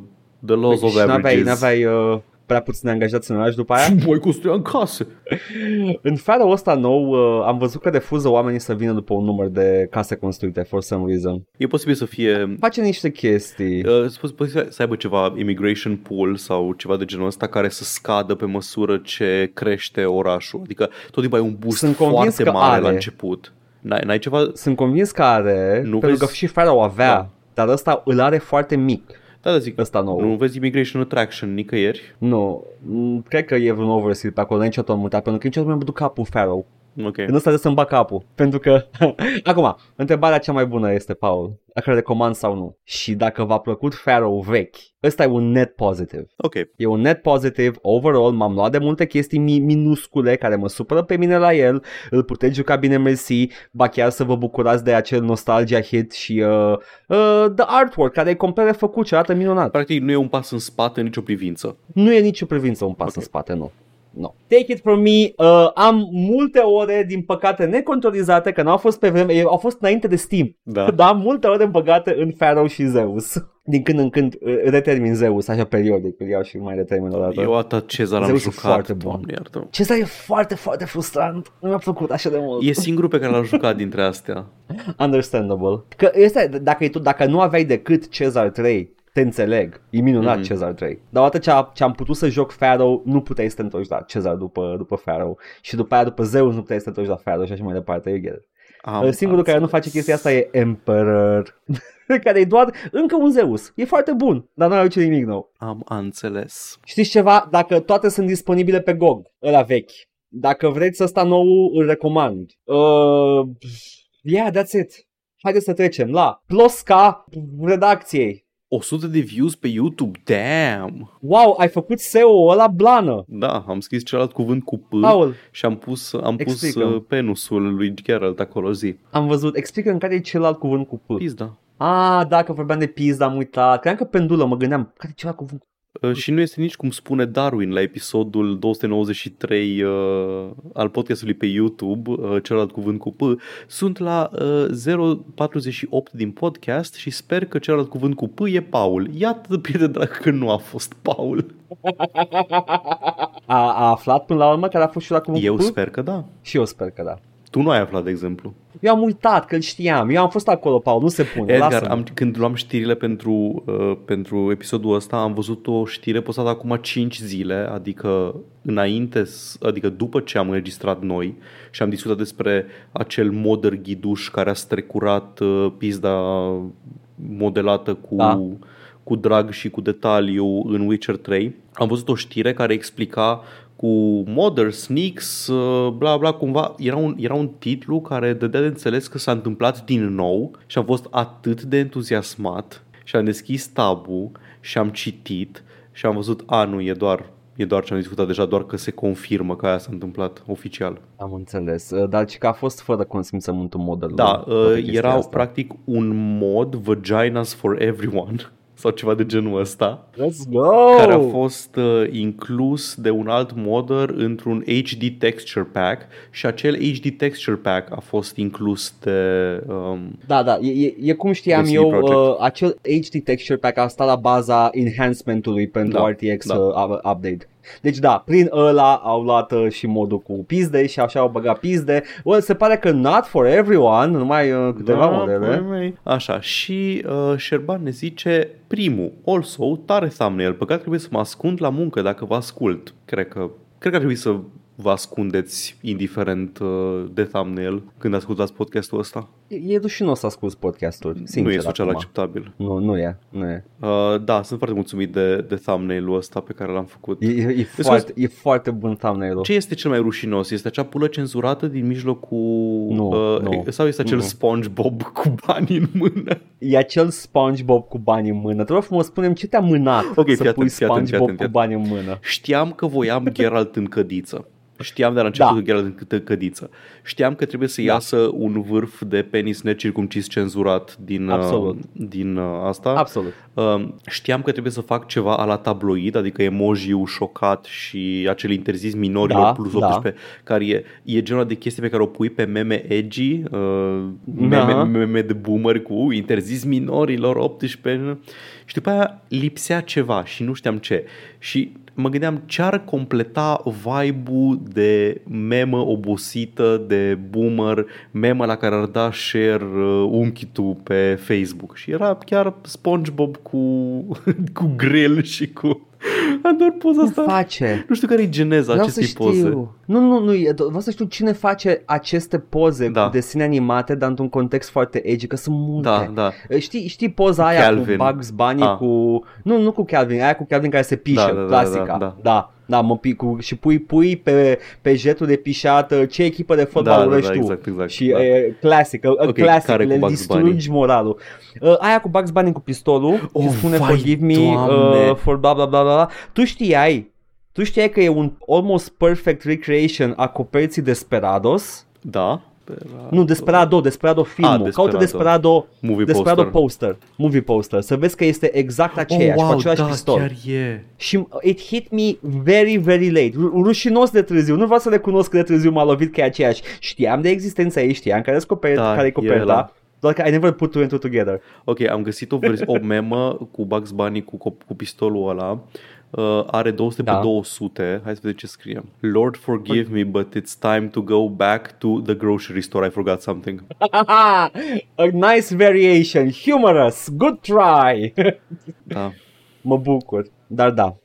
the laws of și n-aveai, averages. n-aveai uh, prea puțini angajați în oraș după aia? Și mai construiam case. în Pharaoh ăsta nou uh, am văzut că refuză oamenii să vină după un număr de case construite, for some reason. E posibil să fie Face niște chestii. Uh, să poți- poți să aibă ceva immigration pool sau ceva de genul ăsta care să scadă pe măsură ce crește orașul. Adică tot timpul ai un boost Sunt convins foarte că mare are. la început. N-ai, n-ai ceva... Sunt convins că are, Nu pentru vezi- că și Pharaoh avea, Da. dar ăsta îl are foarte mic. Da, da, zic, Ăsta nou. nu vezi immigration attraction nicăieri? Nu, mm, cred că e vreun overseed pe acolo, niciodată am mutat, pentru că niciodată mi-am bătut capul Pharaoh. Ok. În ăsta să-mi bag capul. Pentru că, acum, întrebarea cea mai bună este, Paul, dacă recomand sau nu. Și dacă v-a plăcut Pharaoh vechi, ăsta e un net positive. Ok. E un net positive, overall, m-am luat de multe chestii mi- minuscule care mă supără pe mine la el, îl puteți juca bine mersi, ba chiar să vă bucurați de acel nostalgia hit și uh, uh, the artwork care e complet refăcut și arată minunat. Practic nu e un pas în spate în nicio privință. Nu e nicio privință un pas Ok. în spate, nu. No. Take it from me, uh, am multe ore, din păcate, necontrolizate, că nu au fost pe vreme, au fost înainte de Steam. Da. Dar am multe ore băgate în Pharaoh și Zeus. Din când în când uh, retermin Zeus, așa periodic, îl iau și mai retermin o dată. Eu atât Cezar am Zeus e jucat. foarte bun. Doamne, iartă Ce e foarte, foarte frustrant. Nu mi-a plăcut așa de mult. E singurul pe care l-am jucat dintre astea. Understandable. Că este, dacă, e tu, dacă nu aveai decât Cezar 3, te înțeleg. E minunat Mhm. mm-hmm. Cezar 3. Dar odată ce, a, ce am putut să joc Pharaoh, nu puteai să te întorci la Cezar după, după Pharaoh. Și după aia, după Zeus, nu puteai să te întorci la Pharaoh și așa mai departe. You get it. Am Singurul care nu înțeles. face chestia asta e Emperor. care e doar încă un Zeus. E foarte bun, dar nu are nimic nou. Am înțeles. Știți ceva? Dacă toate sunt disponibile pe GOG, ăla vechi, dacă vreți ăsta nou, îl recomand. Uh, yeah, that's it. Haideți să trecem la Plosca redacției. 100 de views pe YouTube, damn! Wow, ai făcut SEO ăla blană. Da, am scris celălalt cuvânt cu P Paul, și am pus, am pus Explică-mi. uh, penusul lui Geralt acolo zi. am văzut. Explică în care e celălalt cuvânt cu P. Pizda. Ah, dacă vorbeam de pizda, am uitat. Credeam că pendulă, mă gândeam. Care e celălalt cuvânt cu Uh, și nu este nici cum spune Darwin la episodul 293 uh, al podcastului pe YouTube, uh, celălalt cuvânt cu P. Sunt la uh, 048 din podcast și sper că celălalt cuvânt cu P e Paul. Iată de de drag că nu a fost Paul. A, a aflat până la urmă care a fost și la cuvânt Eu cu P? sper că da. Și eu sper că da. Tu nu ai aflat, de exemplu. Eu am uitat că îl știam. Eu am fost acolo, Paul, nu se pune. Edgar, lasă-mă. am, când luam știrile pentru, uh, pentru episodul ăsta, am văzut o știre postată acum 5 zile, adică înainte, s- adică după ce am înregistrat noi și am discutat despre acel modder ghiduș care a strecurat uh, pizda modelată cu, Da. cu drag și cu detaliu în Witcher 3. Am văzut o știre care explica cu modder, sneaks, uh, bla bla, cumva era un, era un titlu care dădea de înțeles că s-a întâmplat din nou și am fost atât de entuziasmat și am deschis tabul și am citit și am văzut, a, nu, e doar, e doar ce am discutat deja, doar că se confirmă că aia s-a întâmplat oficial. Am înțeles. Uh, Dar și că a fost fără consimțământul modelului. Da, toată uh, chestia era asta. practic un mod Vaginas for Everyone sau ceva de genul ăsta. Let's go! care a fost uh, inclus de un alt modder într-un HD Texture Pack și acel HD Texture Pack a fost inclus de... Um, Da, da, e, e, e cum știam De CD eu, Projekt. uh, acel HD texture pack a stat la baza enhancementului pentru Da, RTX da. uh, up- update. Deci da, prin ăla au luat uh, și modul cu pizde și așa au băgat pizde. Well, se pare că not for everyone, numai uh, câteva da, modele. păi, mei. Așa, și uh, Șerban ne zice primul, also, tare thumbnail, păcat trebuie să mă ascund la muncă dacă vă ascult. Cred că, cred că ar trebui să vă ascundeți indiferent uh, de thumbnail când ascultați podcastul ăsta. E, e rușinos să asculti podcasturi, sincer nu e social acum. acceptabil. Nu, nu e, nu e. Uh, da, sunt foarte mulțumit de, de thumbnail-ul ăsta pe care l-am făcut. E, e, e, foarte, e foarte bun thumbnail-ul. Ce este cel mai rușinos? Este acea pulă cenzurată din mijlocul... Nu, uh, nu, Sau este acel nu. SpongeBob cu bani în mână? E acel SpongeBob cu bani în mână. Te rog frumos, spunem ce te-a mânat Ok, să fii atent, pui fii atent, fii SpongeBob atent, cu fii bani în mână. Știam că voiam Geralt în cădiță. Știam de la început Da. că Geralt în cădiță. Știam că trebuie să Da. iasă un vârf de penis necircumcis cenzurat din, uh, Absolut. din uh, asta. Absolut. Uh, știam că trebuie să fac ceva a la tabloid, adică emoji-ul șocat și acel interzis minorilor Da, plus da. 18, care e, e genul de chestie pe care o pui pe meme edgy, uh, meme, Da. meme de boomer cu uh, interzis minorilor 18 și după aia lipsea ceva și nu știam ce. Și mă gândeam ce ar completa vibe-ul de memă obosită, de boomer, memă la care ar da share uh, unchitul pe Facebook. Și era chiar SpongeBob cu, cu grill și cu... Ador poza Ce asta. face? Nu știu care e geneza Vreau să acestei știu. poze. Nu, nu, nu, e- vreau să știu cine face aceste poze Da. cu desene animate, dar într-un context foarte edgy, că sunt multe. Da, da. Știi, știi poza aia Calvin. cu Bugs Bunny Ah. cu... Nu, nu cu Calvin, aia cu Calvin care se pișe, Da, da, da, clasica. da, da. da. Da, mă, pi- cu, și pui, pui pe, pe jetul de pișat uh, ce echipă de fotbal Da, da, urăști da, tu. exact, exact, Și da. e clasic, a, a Ok, classic, care le cu Bugs distrugi Bunny? moralul. Uh, aia cu Bugs Bunny cu pistolul Oh, și spune vai, forgive me Doamne. uh, for bla bla bla bla. Tu știai, tu știai că e un almost perfect recreation a coperții Desperados? Da. Nu, Desperado, Desperado filmul. Ah, Caută Desperado. Desperado, Movie Desperado poster. poster. Movie poster. Să vezi că este exact aceeași, oh, cu wow, același da, pistol. chiar e. Și it hit me very, very late. Ru- Rușinos de târziu. Nu vreau să recunosc că de târziu m-a lovit că e aceeași. Știam de existența ei, știam care, scoperi, Da, care e e coperta. ăla. Doar că I never put two and two together. Ok, am găsit o, vers- o memă cu Bugs Bunny cu, cu, cu pistolul ăla. Uh, are 200 Da. pe 200. Hai să vedem ce scrie. Lord forgive me, but it's time to go back to the grocery store. I forgot something. A nice variation. Humorous. Good try. Da, mă bucur. Dar da,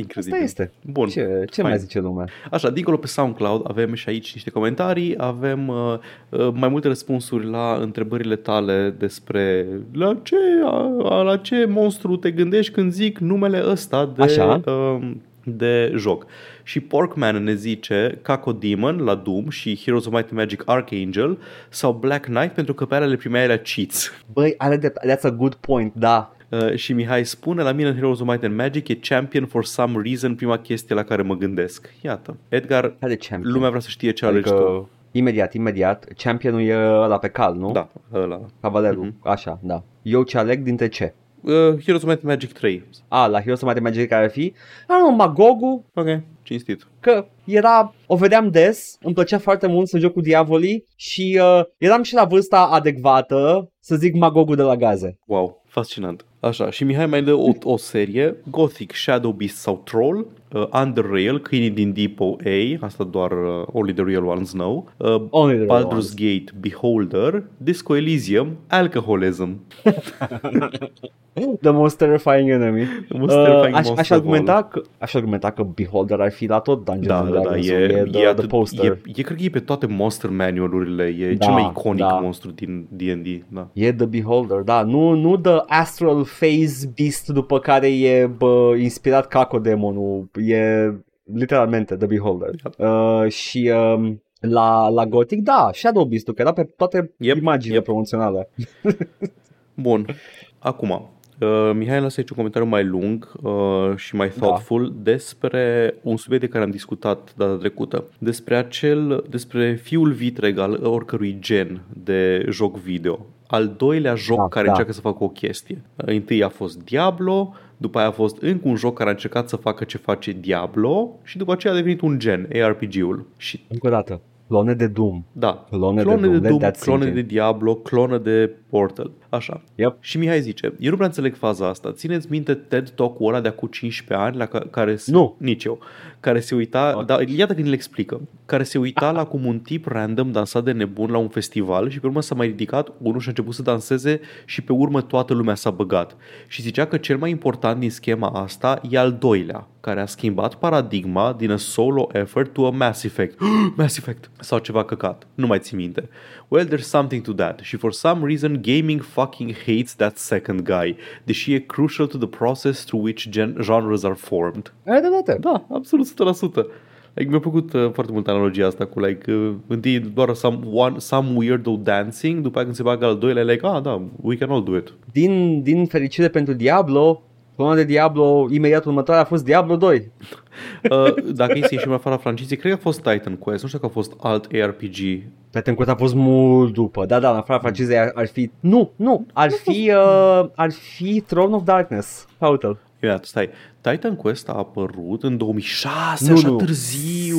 incredibil. asta este. Bun. Ce, ce Fain. mai zice lumea? Așa, dincolo pe SoundCloud avem și aici niște comentarii, avem uh, uh, mai multe răspunsuri la întrebările tale despre la ce, a, a, la ce monstru te gândești când zic numele ăsta de, Așa. uh, de joc. Și Porkman ne zice Caco Demon la Doom și Heroes of Might and Magic Archangel sau Black Knight pentru că pe alea le primeai la cheats. Băi, are de, that's a good point, da. Uh, și Mihai spune, la mine în Heroes of Might and Magic e champion for some reason, prima chestie la care mă gândesc. Iată. Edgar, Care champion? lumea vrea să știe ce alegi tu. adică, imediat, imediat, championul e ăla pe cal, nu? Da, ăla. Cavalerul, Mhm. așa, da. Eu ce aleg dintre ce? Uh, Heroes of Might and Magic 3. A, la Heroes of Might and Magic care ar fi? Ah, nu, Magogu, Ok, cinstit. că era, o vedeam des, îmi plăcea foarte mult să joc cu diavolii și uh, eram și la vârsta adecvată să zic Magogu de la gaze. Wow, fascinant. Așa, și Mihai mai dă o, o serie, Gothic, Shadow Beast sau Troll, uh, Under Rail, Câinii din Depot A, asta doar uh, Only the Real Ones know, uh, Only the real Baldur's ones. Gate, Beholder, Disco Elysium, Alcoholism. The most terrifying enemy. The most terrifying uh, aș, monster aș, of argumenta că, aș argumenta că Beholder ar fi la tot Dungeons Da, and da, da, Dragons. e, e, the, e, the atât, poster. e, e, cred că e pe toate monster manual-urile, e Da, cel mai iconic da. monstru din D&D, da. E The Beholder, da, nu, nu The Astral Phase Beast după care e bă, inspirat Cacodemonul, e literalmente The Beholder. Uh, și um, la, la Gothic, da, Shadow Beast-ul, că era pe toate Yep, imaginile yep. promoționale. Bun, acum, uh, Mihai lasă aici un comentariu mai lung uh, și mai thoughtful despre un subiect de care am discutat data trecută, despre acel, despre fiul vitreg al oricărui gen de joc video. Al doilea joc Da, care da. încearcă să facă o chestie. Uh, Întâi a fost Diablo, după aia a fost încă un joc care a încercat să facă ce face Diablo și după aceea a devenit un gen, ARPG-ul. Și Încă o dată, clone de Doom. da, Clone de clone Doom, de let Doom, that clone sink de in. Diablo, clone de Portal. Așa. Yep. Și Mihai zice, eu nu prea înțeleg faza asta. Țineți minte TED Talk-ul ăla de acum 15 ani la ca- care se, Nu. nici eu, care se uita, Ok. da, iată când le explică, care se uita la cum un tip random dansa de nebun la un festival și pe urmă s-a mai ridicat unul și a început să danseze și pe urmă toată lumea s-a băgat. Și zicea că cel mai important din schema asta e al doilea, care a schimbat paradigma din a solo effort to a Mass Effect. Mass Effect! Sau ceva căcat. Nu mai țin minte. Well, there's something to that. Și for some reason, gaming fucking hates that second guy, deși e crucial to the process through which gen- genres are formed. Ai dreptate. Da, absolut 100%. Like, mi-a plăcut uh, foarte mult analogia asta cu like, uh, întâi doar some, one, some weirdo dancing, după aia când se bagă al doilea, like, ah, da, we can all do it. Din, din fericire pentru Diablo, clona de Diablo imediat următoare a fost Diablo 2. Uh, dacă e să ieșim afara francizei, cred că a fost Titan Quest, nu știu dacă a fost alt ARPG. Prieten Curt a fost mult după. Da, da, în afara francizei ar, ar fi... Nu, nu, ar fi, uh, ar fi Throne of Darkness. Uite-l. Iată, stai, Titan Quest a apărut în 2006, Nu, așa nu. târziu.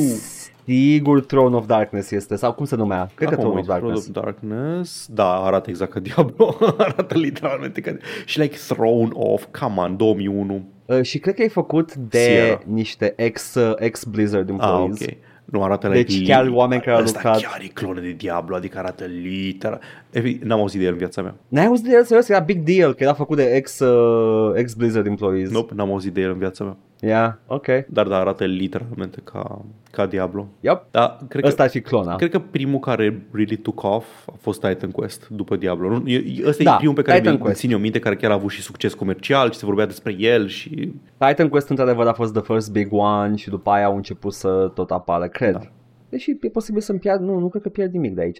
Sigur Throne of Darkness este, sau cum se numea? Cred că Acum Throne of uit, Throne Darkness. of Darkness. Da, arată exact ca Diablo. arată literalmente ca Și like Throne of, come on, 2001. Uh, și cred că e făcut de Sierra. niște ex, uh, ex-Blizzard Ah, employees. ok. Nu arată Deci like chiar oameni care au Ăsta lucrat. chiar e clone de Diablo, adică arată literal. Efectiv, N-am auzit de el în viața mea. N-ai auzit de el serios? Era big deal, că era făcut de ex, uh, ex-Blizzard employees. Nope, n-am auzit de el în viața mea. Yeah, ok. Dar da, arată literalmente ca, ca Diablo. Yep. Da, cred că, Ăsta ar fi clona. cred că primul care really took off a fost Titan Quest după Diablo. Nu? E- e- Ăsta Da, e primul pe care Titan mi-l Quest. țin eu minte, care chiar a avut și succes comercial și se vorbea despre el și... Titan Quest într-adevăr a fost the first big one și după aia au început să tot apară, cred. Da. Deși e posibil să-mi pierd, nu, nu cred că pierd nimic de aici.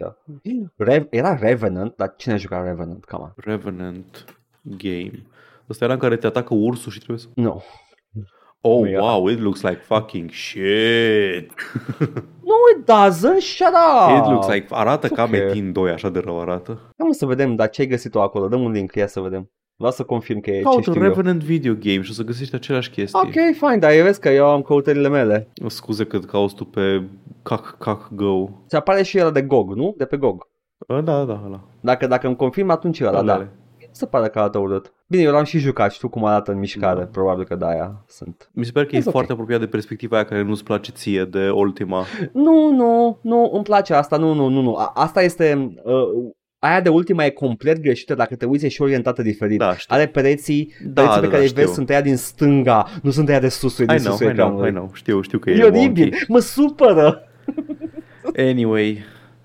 Rev- era Revenant, dar cine a jucat Revenant? Come on. Revenant Game. Ăsta era în care te atacă ursul și trebuie să... Nu. Oh, Nu era. wow, it looks like fucking shit. No, it doesn't, shut up! It looks like... Arată ca Ok. Metin 2, așa de rău arată. Ia mă să vedem, dar ce-ai găsit tu acolo? Dăm un link, ia să vedem. Vreau să confirm că e ce Caută știu eu. Revenant Video Game și o să găsești aceleași chestii. Ok, fine, dar eu vezi că eu am căutările mele. Scuze că cauți tu pe Cac Cac Go. Se apare și el de GOG, nu? De pe GOG. A, da, da, ăla. Dacă, dacă îmi confirm, atunci ăla, da. Alele. Nu se pare că arată urât. Bine, eu l-am și jucat, știu cum arată în mișcare. Da. Probabil că de-aia sunt. Mi se pare că e It's ok. foarte apropiat de perspectiva aia care nu-ți place ție de Ultima. Nu, nu, nu, îmi place asta, nu, nu, nu, nu. A- asta este... Uh, aia de ultima e complet greșită, dacă te uiți e și orientată diferit. Da, știu. Are pereții, Da, pereții pe da, care da, îi vezi știu. sunt aia din stânga, nu sunt aia de sus, din I know, susul I know, ecranului. I know. Știu, știu că E, e, oribil, wonky. mă supără. Anyway,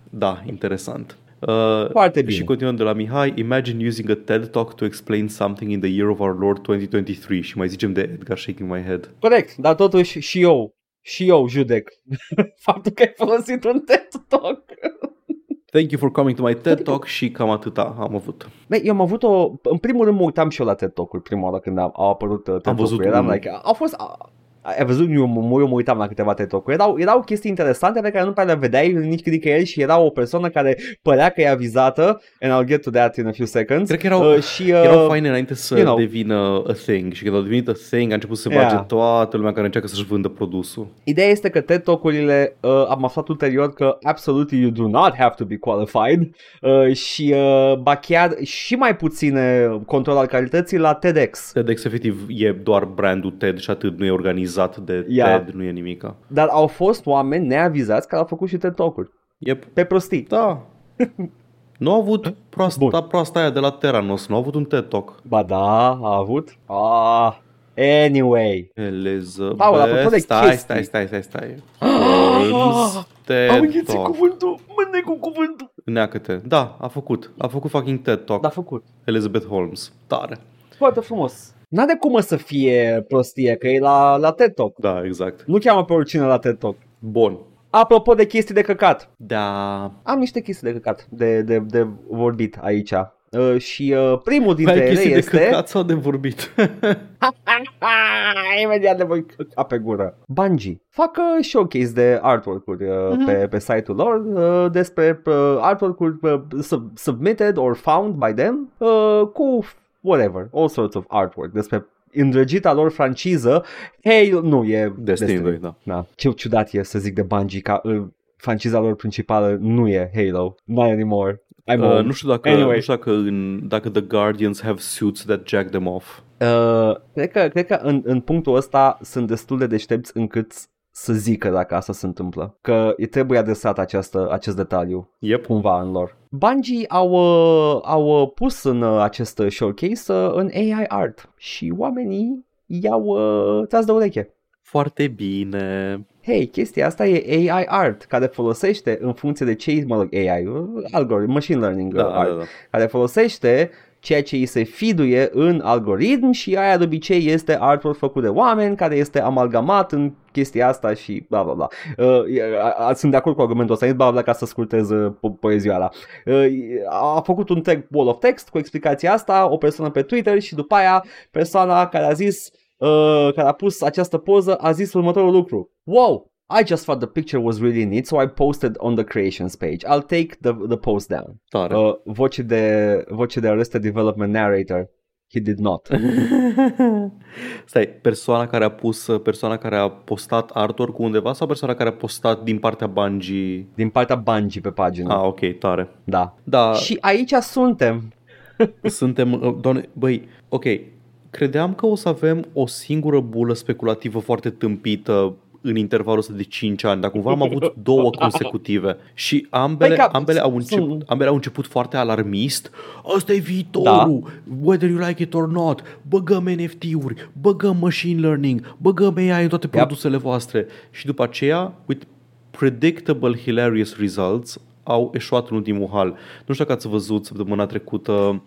da, interesant. Uh, Foarte bine. Și continuăm de la Mihai. Imagine using a TED Talk to explain something in the year of our Lord 2023. Și mai zicem de Edgar shaking my head. Corect, dar totuși și eu, și eu judec faptul că ai folosit un TED Talk. Thank you for coming to my TED Talk și cam atâta am avut. Băi, eu am avut o... În primul rând mă uitam și eu la TED Talk-uri prima oară când au, au apărut uh, TED Am văzut Talk-uri. Eram unul. like, au fost... A, ai văzut, eu, mă, eu mă uitam la câteva TED Talk-uri. Erau, erau chestii interesante pe care nu prea le vedeai nici nicăieri și era o persoană care părea că e avizată and I'll get to that in a few seconds. Cred că erau- uh, și, uh, Erau faine înainte să you know. devină a thing și când au devenit a thing a început să se Yeah. bage toată lumea care încearcă să-și vândă produsul. Ideea este că TED Talk-urile uh, am aflat ulterior că absolutely you do not have to be qualified uh, și uh, ba chiar și mai puține control al calității la TEDx. TEDx efectiv e doar brandul TED și atât, nu e organizat de Yeah. TED, nu e nimica. Dar au fost oameni neavizați care au făcut și TED Talk-uri. Yep. Pe prostii. Da. Nu a avut proasta, Bun. proasta aia de la Terranos, nu a avut un TED Talk. Ba da, a avut. Ah, anyway. Elizabeth, Paul, apropo de stai, chestii. stai, stai, stai, stai. Holmes, TED Talk. cuvântul, mâne cu cuvântul. Neacă-te. Da, a făcut. A făcut fucking TED Talk. Da, făcut. Elizabeth Holmes. Tare. Foarte frumos. N-are cum să fie prostie, că e la, la TED Talk. Da, exact. Nu cheamă pe oricine la TED Talk. Bun. Apropo de chestii de căcat. Da. Am niște chestii de căcat de, de, de vorbit aici. Uh, și uh, primul dintre Ai ele chestii de este... căcat sau de vorbit? Imediat de voi căca pe gură. Bungie. Fac uh, showcase de artwork-uri uh, Mhm. pe, pe site-ul lor uh, despre uh, artwork-uri uh, sub, submitted or found by them uh, cu whatever, all sorts of artwork despre îndrăgita lor franciză. Hey, nu, e Destiny 2, da. Da. Ce ciudat e să zic de Bungie ca uh, franciza lor principală nu e Halo. Not anymore. I'm Uh, old. nu știu dacă, Anyway. nu știu dacă, în, dacă The Guardians have suits that jack them off. Uh, cred că, cred că în, în punctul ăsta sunt destul de deștepți încât să zică dacă asta se întâmplă. Că îi trebuie adresat această, acest detaliu Yep. cumva în lor. Bungie au, uh, au uh, pus în uh, acest showcase uh, în AI art și oamenii i-au uh, tras de ureche. Foarte bine. Hei, chestia asta e AI art, care folosește în funcție de ce, mă rog, AI, uh, algoritm, machine learning Da, uh, art, da, da. care folosește ceea ce îi se fiduie în algoritm și aia de obicei este artwork făcut de oameni care este amalgamat în chestia asta și bla bla bla. Uh, e- a- a- sunt de acord cu argumentul ăsta, nici bla bla ca să scurtez uh, po- poezioara. Uh, a făcut un tag wall of text cu explicația asta, o persoană pe Twitter și după aia persoana care a zis uh, care a pus această poză a zis următorul lucru. Wow! I just thought the picture was really neat, so I posted on the creations page. I'll take the, the post down. Tare. Uh, voce de voce de Arrested Development narrator. He did not. Stai, persoana care a pus, persoana care a postat artwork cu undeva sau persoana care a postat din partea Bungie? Din partea Bungie pe pagină. Ah, ok, tare. Da. Da, Și aici suntem. suntem, uh, doamne, băi, ok, credeam că o să avem o singură bulă speculativă foarte tâmpită în intervalul ăsta de 5 ani, dar cumva am avut două consecutive și ambele, Păi ca- ambele, au început, sunt- ambele au început foarte alarmist. Ăsta e viitorul, da. whether you like it or not. Băgăm NFT-uri, băgăm machine learning, băgăm AI în toate produsele voastre. Și după aceea, with predictable, hilarious results, au eșuat în ultimul hal. Nu știu dacă ați văzut săptămâna trecută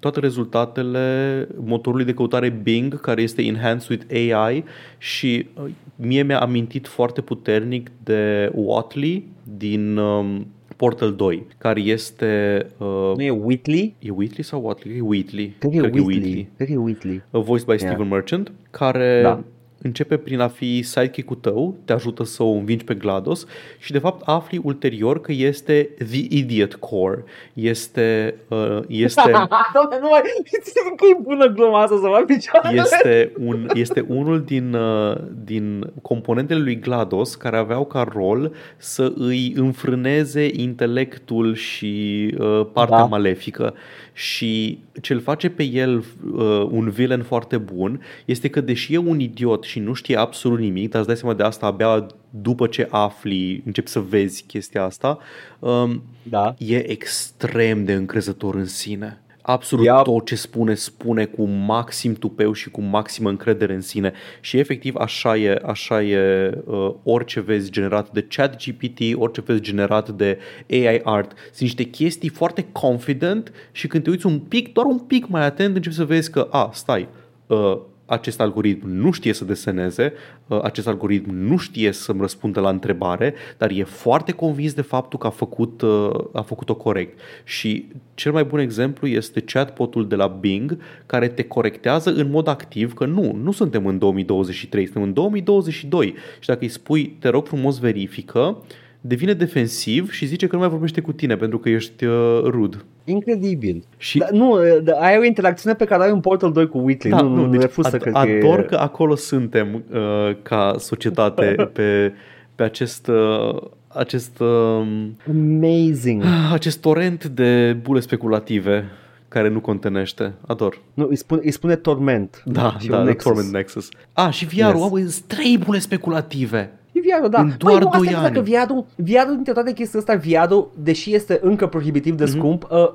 toate rezultatele motorului de căutare Bing, care este enhanced with AI și uh, mie mi-a amintit foarte puternic de Watley din um, Portal 2, care este... Uh, Nu e Whitley? e Whitley sau Watley? E Whitley. Cred că e Whitley. Cred că e Whitley. Uh, voiced by Steven Merchant, care Da. Începe prin a fi sidekick-ul tău, te ajută să o învingi pe GLaDOS și de fapt afli ulterior că este The Idiot Core. Este, uh, este, Doamne, nu mai... Țin că e bună gluma asta să mă picioare. este, un, este unul din, uh, din componentele lui GLaDOS care aveau ca rol să îi înfrâneze intelectul și uh, partea Da. malefică. Și ce îl face pe el uh, un villain foarte bun este că deși e un idiot și nu știe absolut nimic, dar îți dai seama de asta abia după ce afli, începi să vezi chestia asta, um, Da. e extrem de încrezător în sine. Absolut Yep. tot ce spune, spune cu maxim tupeu și cu maximă încredere în sine. Și efectiv așa e, așa e uh, orice vezi generat de chat GPT, orice vezi generat de AI art. Sunt niște chestii foarte confident și când te uiți un pic, doar un pic mai atent, începi să vezi că, a, stai, uh, acest algoritm nu știe să deseneze, uh, acest algoritm nu știe să-mi răspundă la întrebare, dar e foarte convins de faptul că a făcut, uh, a făcut-o corect. Și cel mai bun exemplu este chatbotul de la Bing, care te corectează în mod activ că nu, nu suntem în 2023, suntem în 2022 și dacă îi spui, te rog frumos verifică, devine defensiv și zice că nu mai vorbește cu tine pentru că ești uh, rud. Incredibil. Și Da, nu, da, ai o interacțiune pe care ai în Portal 2 cu Whitley. Da, nu, nu, nu deci refuz să ad- cred că ador e... că acolo suntem uh, ca societate pe, pe acest, uh, acest, uh, Amazing. acest torent de bule speculative care nu contenește. Ador. Nu, îi spune, îi spune Torment. Da, Și da, un The Nexus. Torment Nexus. Ah, și VR-ul, Yes. yes. au trei bule speculative. E VR-ul, da. În doar Păi, nu, asta doi e clar că ani. VR-ul, VR-ul dintre toate chestiile astea, VR-ul, deși este încă prohibitiv de scump, uh,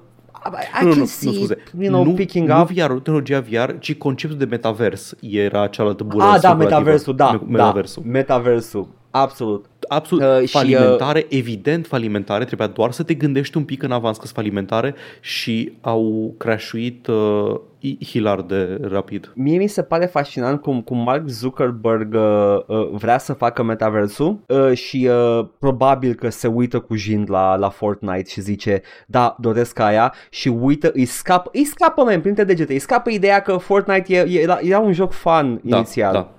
I, I Mhm. nu, can nu, see, nu, scuze. you know, nu, picking nu up. VR, tehnologia VR, ci conceptul de metavers era cealaltă bulă Ah, da, speculativă. metaversul, da, Me- Metaversul. da, metaversul, absolut. Absolut Uh, uh, și, falimentare, evident falimentare, trebuia doar să te gândești un pic în avans că sunt falimentare și au crashuit uh, i- hilar de rapid. Mie mi se pare fascinant cum, cum Mark Zuckerberg uh, uh, vrea să facă metaversul uh, și uh, probabil că se uită cu jind la, la Fortnite și zice da, doresc aia și uită, îi scapă, îi scapă man, printre degete, îi scapă ideea că Fortnite e, e, era, era un joc fun Da, inițial. da.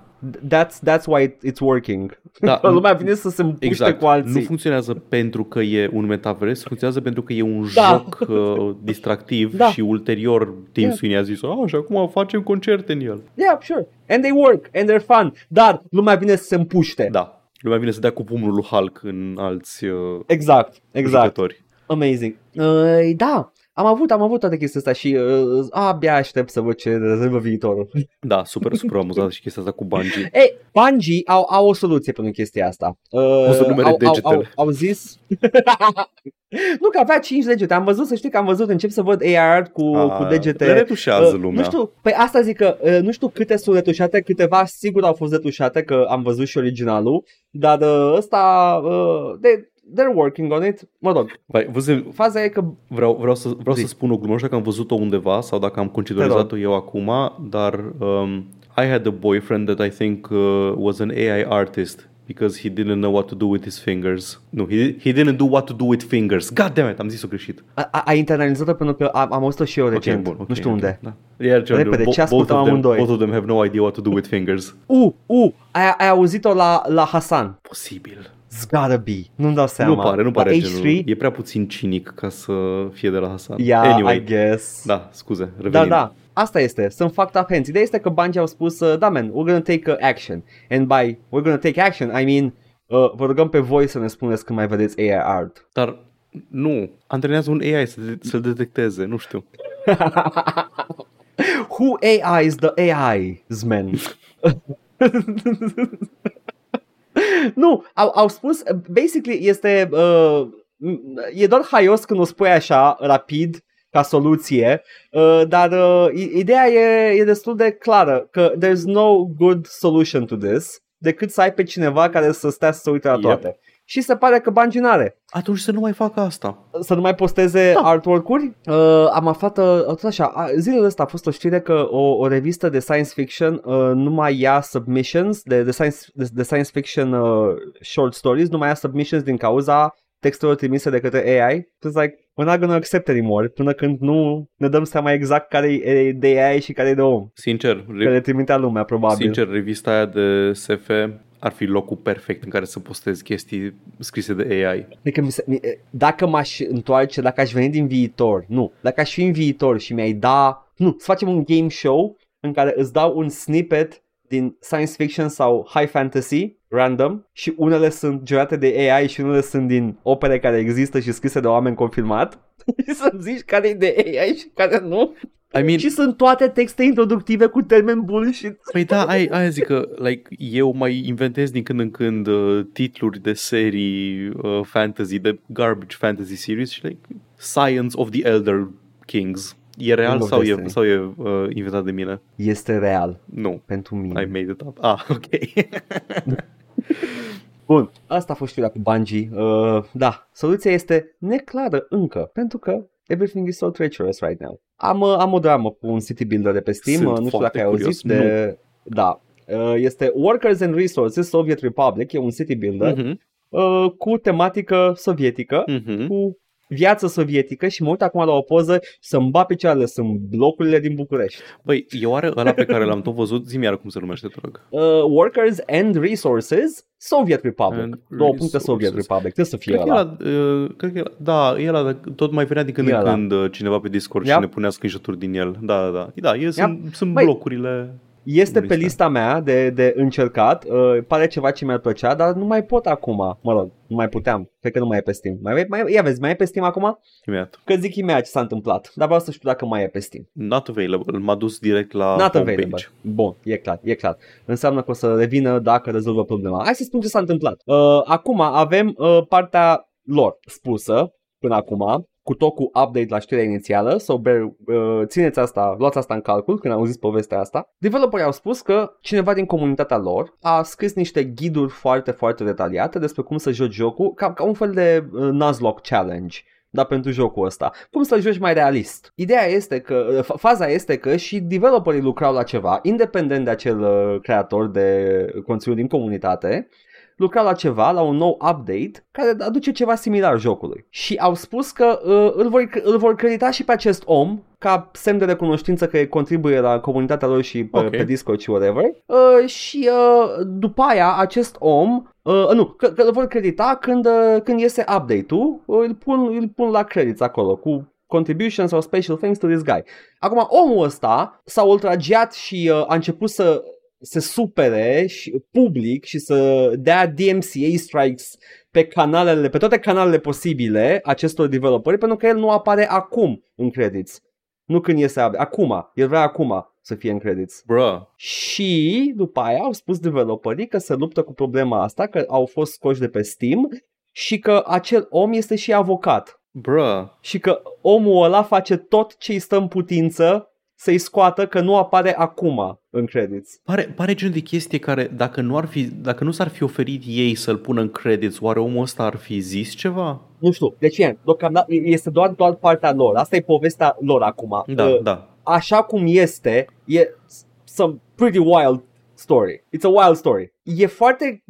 That's, that's why it, it's working. Da, Lumea vine să se împuște Exact. cu alții. Nu funcționează pentru că e un metavers, funcționează pentru că e un Da. joc uh, distractiv Da. și ulterior Tim Yeah. Sweeney a zis, ah, și acum facem concerte în el. Yeah, sure. And they work and they're fun. Dar lumea vine să se împuște. Da. Lumea vine să dea cu pumnul lui Hulk în alți uh, Exact, exact. jucători. Amazing. Uh, da, am avut, am avut toate chestiile astea și uh, abia aștept să văd ce rezervă viitorul. Da, super, super amuzat și chestia asta cu Bungie. Ei, Bungie au, au o soluție pentru chestia asta. Uh, O să numere au, au, degetele. au, au zis... nu, că avea 5 degete. Am văzut, să știi că am văzut, încep să văd AR cu, A, cu degete. Le retușează Uh, lumea. Nu știu, păi asta zic că uh, nu știu câte sunt retușate, câteva sigur au fost retușate, că am văzut și originalul, dar uh, ăsta, uh, they, they're working on it. Mă rog, Vai, văzut, faza e că vreau, vreau, să, vreau Zi. să spun o glumă, nu știu dacă am văzut-o undeva sau dacă am conceptualizat-o eu acum, dar um, I had a boyfriend that I think uh, was an AI artist because he didn't know what to do with his fingers. No, he, he didn't do what to do with fingers. God damn it, am zis-o greșit. A, a, a internalizat-o pentru că am, am auzit-o și eu recent, Ok, bun, ok, nu știu ok, unde. Da. Iar ce Repede, bo- ce ascultăm both, of them, amândoi? both of them have no idea what to do with fingers. U, u, ai, ai auzit-o la, la Hasan. Posibil. It's gotta be. Nu-mi dau seama. nu pare, nu pare la genul. H3? E prea puțin cinic ca să fie de la Hasan. Yeah, anyway, I guess. Da, scuze, Da, revenim. da. Asta este, sunt fucked up hands. Ideea este că Bungie au spus, uh, da man, we're gonna take uh, action. And by we're gonna take action, I mean, uh, vă rugăm pe voi să ne spuneți când mai vedeți AI art. Dar nu, antrenează un AI să, de- să-l detecteze, nu știu. Who AI is the AI, man? nu, au, au spus, basically este, uh, e doar haios când o spui așa, rapid, ca soluție, uh, dar uh, ideea e, e destul de clară, că there's no good solution to this, decât să ai pe cineva care să stea să se uite la toate. Yep. Și se pare că Bungie n-are. Atunci să nu mai facă asta. Să nu mai posteze da. artwork-uri? Uh, am aflat uh, tot așa, zilele ăsta a fost o știre că o, o revistă de science fiction uh, nu mai ia submissions, de, de, science, de, de science fiction uh, short stories, nu mai ia submissions din cauza textelor trimise de către AI. It's like, we're not gonna accept anymore până când nu ne dăm seama exact care e de AI și care e de om. Sincer, re- care trimitea lumea, probabil. Sincer, revista aia de SF ar fi locul perfect în care să postez chestii scrise de AI. Adică mi se, mi, dacă m-aș întoarce, dacă aș veni din viitor, nu, dacă aș fi în viitor și mi-ai da, nu, să facem un game show în care îți dau un snippet din science fiction sau high fantasy random și unele sunt generate de AI și unele sunt din opere care există și scrise de oameni confirmat și să zici care e de AI și care nu. I mean, și sunt toate texte introductive cu termen bullshit. Păi da, ai, aia zic că like, eu mai inventez din când în când uh, titluri de serii uh, fantasy, de garbage fantasy series și like Science of the Elder Kings. E real sau e, sau e uh, inventat de mine? Este real. Nu. Pentru mine. I made it up. Ah, ok. Bun, asta a fost știrea cu Bungie. Uh, da, soluția este neclară încă, pentru că everything is so treacherous right now. Am, uh, am o dramă cu un city builder de pe Steam, Sunt uh, nu știu dacă ai auzit de... Nu. Da, uh, este Workers and Resources Soviet Republic, e un city builder uh-huh. uh, cu tematică sovietică, uh-huh. cu viață sovietică și mă uit acum la o poză să-mi bat picioarele, sunt blocurile din București. Băi, e oare ăla pe care l-am tot văzut? Zi-mi iar cum se numește, te rog. Uh, Workers and Resources Soviet Republic. And Două puncte Soviet Republic. Trebuie să fie cred ăla. Că uh, cred că da, e ăla, tot mai venea din când în când uh, cineva pe Discord yep. și ne punea screenshot din el. Da, da, da. Da, e, yep. sunt, sunt blocurile este pe lista mea de, de încercat, uh, pare ceva ce mi-ar plăcea, dar nu mai pot acum. Mă rog, nu mai puteam. Cred că nu mai e pe Steam. Mai, mai, ia vezi, mai e pe Steam acum? Imediat. Că zic imediat ce s-a întâmplat, dar vreau să știu dacă mai e pe Steam. Not available, m-a dus direct la Not available. Bun, e clar, e clar. Înseamnă că o să revină dacă rezolvă problema. Hai să spun ce s-a întâmplat. Uh, acum avem uh, partea lor spusă până acum, cu tot cu update la știrea inițială, so bear, uh, țineți asta, luați asta în calcul când auziți povestea asta. Developerii au spus că cineva din comunitatea lor a scris niște ghiduri foarte, foarte detaliate despre cum să joci jocul, ca, ca un fel de uh, Nuzlocke Challenge dar pentru jocul ăsta. Cum să-l joci mai realist? Ideea este că, uh, faza este că și developerii lucrau la ceva, independent de acel uh, creator de conținut din comunitate, lucra la ceva, la un nou update care aduce ceva similar jocului. Și au spus că uh, îl, vor, îl vor credita și pe acest om ca semn de recunoștință că contribuie la comunitatea lor și pe, okay. pe Discord și whatever. Uh, și uh, după aia acest om Uh, nu, că, că îl vor credita când, uh, când iese update-ul, uh, îl, pun, îl pun la credits acolo cu contributions sau special thanks to this guy. Acum, omul ăsta s-a ultragiat și uh, a început să se supere și, public și să dea DMCA strikes pe canalele, pe toate canalele posibile acestor developeri pentru că el nu apare acum în credits. Nu când iese acum, el vrea acum să fie în credits. Bruh. Și după aia au spus developerii că se luptă cu problema asta, că au fost scoși de pe Steam și că acel om este și avocat. Bruh. Și că omul ăla face tot ce îi stă în putință să-i scoată că nu apare acum în credits. Pare, pare genul de chestie care dacă nu, ar fi, dacă nu s-ar fi oferit ei să-l pună în credits, oare omul ăsta ar fi zis ceva? Nu știu, deci e, este doar, doar partea lor, asta e povestea lor acum. Da, uh, da. Așa cum este, e some pretty wild story. It's a wild story. E foarte...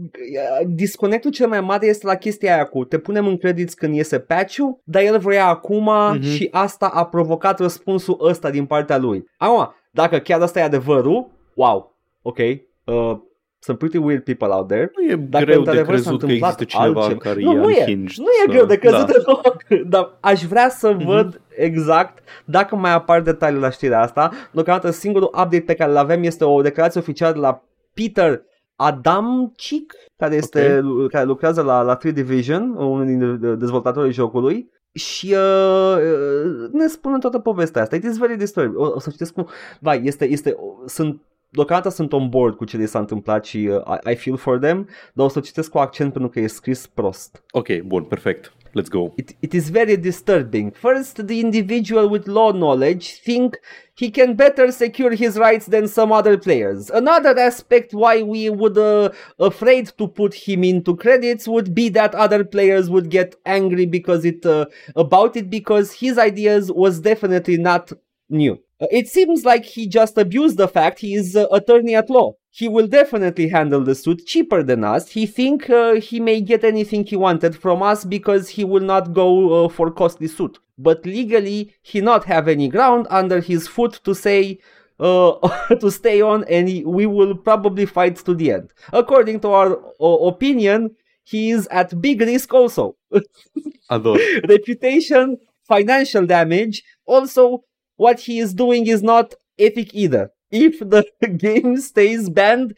Disconnectul cel mai mare este la chestia aia cu te punem în credits când iese patch-ul, dar el vrea acum uh-huh. și asta a provocat răspunsul ăsta din partea lui. Acum, dacă chiar asta e adevărul, wow, ok, uh, sunt pretty weird people out there. Nu e Dacă greu de crezut că există cineva altceva. care nu, e nu e, nu e greu de crezut da. deloc, dar aș vrea să mm-hmm. văd exact dacă mai apar detalii la știrea asta. Deocamdată singurul update pe care îl avem este o declarație oficială de la Peter Adamcic, care, este, okay. care lucrează la, la 3 Division, unul din dezvoltatorii jocului, și uh, uh, ne spune toată povestea asta. It is very disturbing. O, o să citesc cum... Vai, este, este, sunt deocamdată sunt on board cu ce li s-a întâmplat și uh, I, I feel for them, dar o să o citesc cu accent pentru că e scris prost. Ok, bun, perfect. Let's go. It, it is very disturbing. First, the individual with law knowledge think he can better secure his rights than some other players. Another aspect why we would uh, afraid to put him into credits would be that other players would get angry because it uh, about it because his ideas was definitely not new. It seems like he just abused the fact he is uh, attorney at law. He will definitely handle the suit cheaper than us. He think uh, he may get anything he wanted from us because he will not go uh, for costly suit. But legally, he not have any ground under his foot to say uh, to stay on, and he, we will probably fight to the end. According to our uh, opinion, he is at big risk also. Ador. reputation, financial damage. Also, what he is doing is not ethic either. If the game stays banned,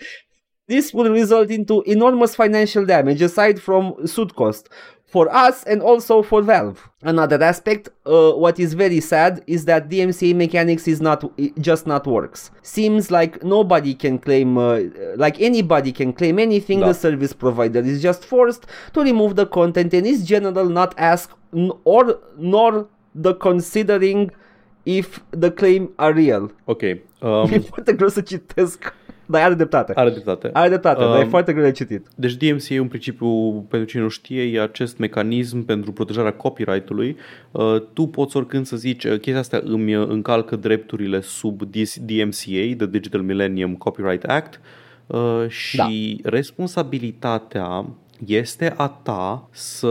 this will result into enormous financial damage aside from suit cost for us and also for Valve. Another aspect, uh, what is very sad is that DMCA mechanics is not just not works. Seems like nobody can claim, uh, like anybody can claim anything. Da. The service provider is just forced to remove the content and is general not ask n- or nor the considering if the claim are real. Ok. E Um, foarte greu să citesc, dar are dreptate. are dreptate. Are dreptate, dar e Um, foarte greu de citit. Deci DMCA, în principiu, pentru cine nu știe, e acest mecanism pentru protejarea copyright-ului. Uh, tu poți oricând să zici, uh, chestia asta îmi uh, încalcă drepturile sub DS- DMCA, The Digital Millennium Copyright Act, uh, și responsabilitatea este a ta să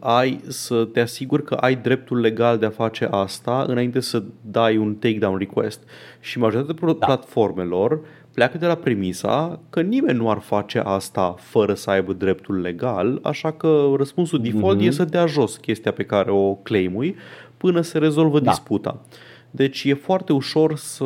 ai să te asiguri că ai dreptul legal de a face asta înainte să dai un takedown request. Și majoritatea pro- platformelor pleacă de la premisa că nimeni nu ar face asta fără să aibă dreptul legal, așa că răspunsul default Mhm. e să dea jos chestia pe care o claimui până se rezolvă Da. disputa. Deci e foarte ușor să,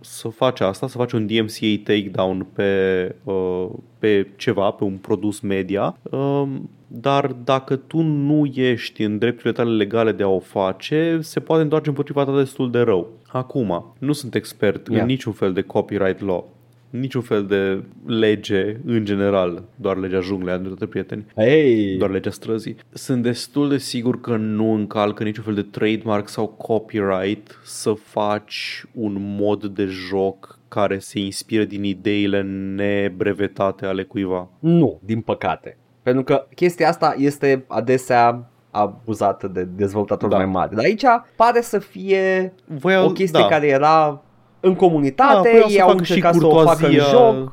să faci asta, să faci un DMCA takedown pe, uh, pe ceva, pe un produs media, um, dar dacă tu nu ești în drepturile tale legale de a o face, se poate întoarce împotriva ta destul de rău. Acum, nu sunt expert Yeah. în niciun fel de copyright law, niciun fel de lege în general, doar legea junglei, am dreptate prieteni Hey, doar legea străzii. Sunt destul de sigur că nu încalcă niciun fel de trademark sau copyright să faci un mod de joc care se inspiră din ideile nebrevetate ale cuiva. Nu, din păcate. Pentru că chestia asta este adesea abuzată de dezvoltatori Da. mai mari. Dar aici pare să fie Voiau, o chestie da. care era în da, comunitate, voiau să ei au facă și încercat să o facă în curtoazia, joc.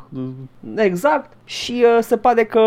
Exact. Și uh, se pare că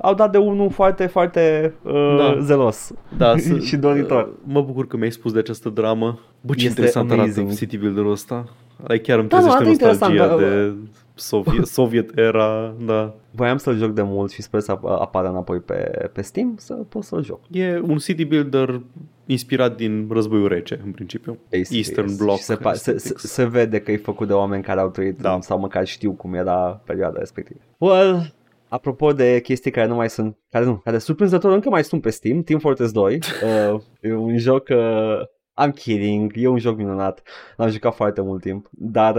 au dat de unul foarte, foarte uh, Da. zelos Da, să- și doritor. Mă bucur că mi-ai spus de această dramă. Bă, ce Este interesant amazing. arată City Builder-ul ăsta. Ai chiar îmi Da, trezește nu, arată nostalgia interesant, de Soviet, Soviet era, da. Voiam să-l joc de mult și sper să ap- apară înapoi pe, pe Steam să pot să-l joc. E un city builder inspirat din războiul rece, în principiu. Basic, Eastern yes. Bloc. Și se, pa- se, se, aesthetics. se vede că e făcut de oameni care au trăit Da. da. sau măcar știu cum era perioada respectivă. Well, apropo de chestii care nu mai sunt, care nu, care surprinzător încă mai sunt pe Steam, Team Fortress 2, uh, e un joc, uh, I'm kidding, e un joc minunat, l-am jucat foarte mult timp, dar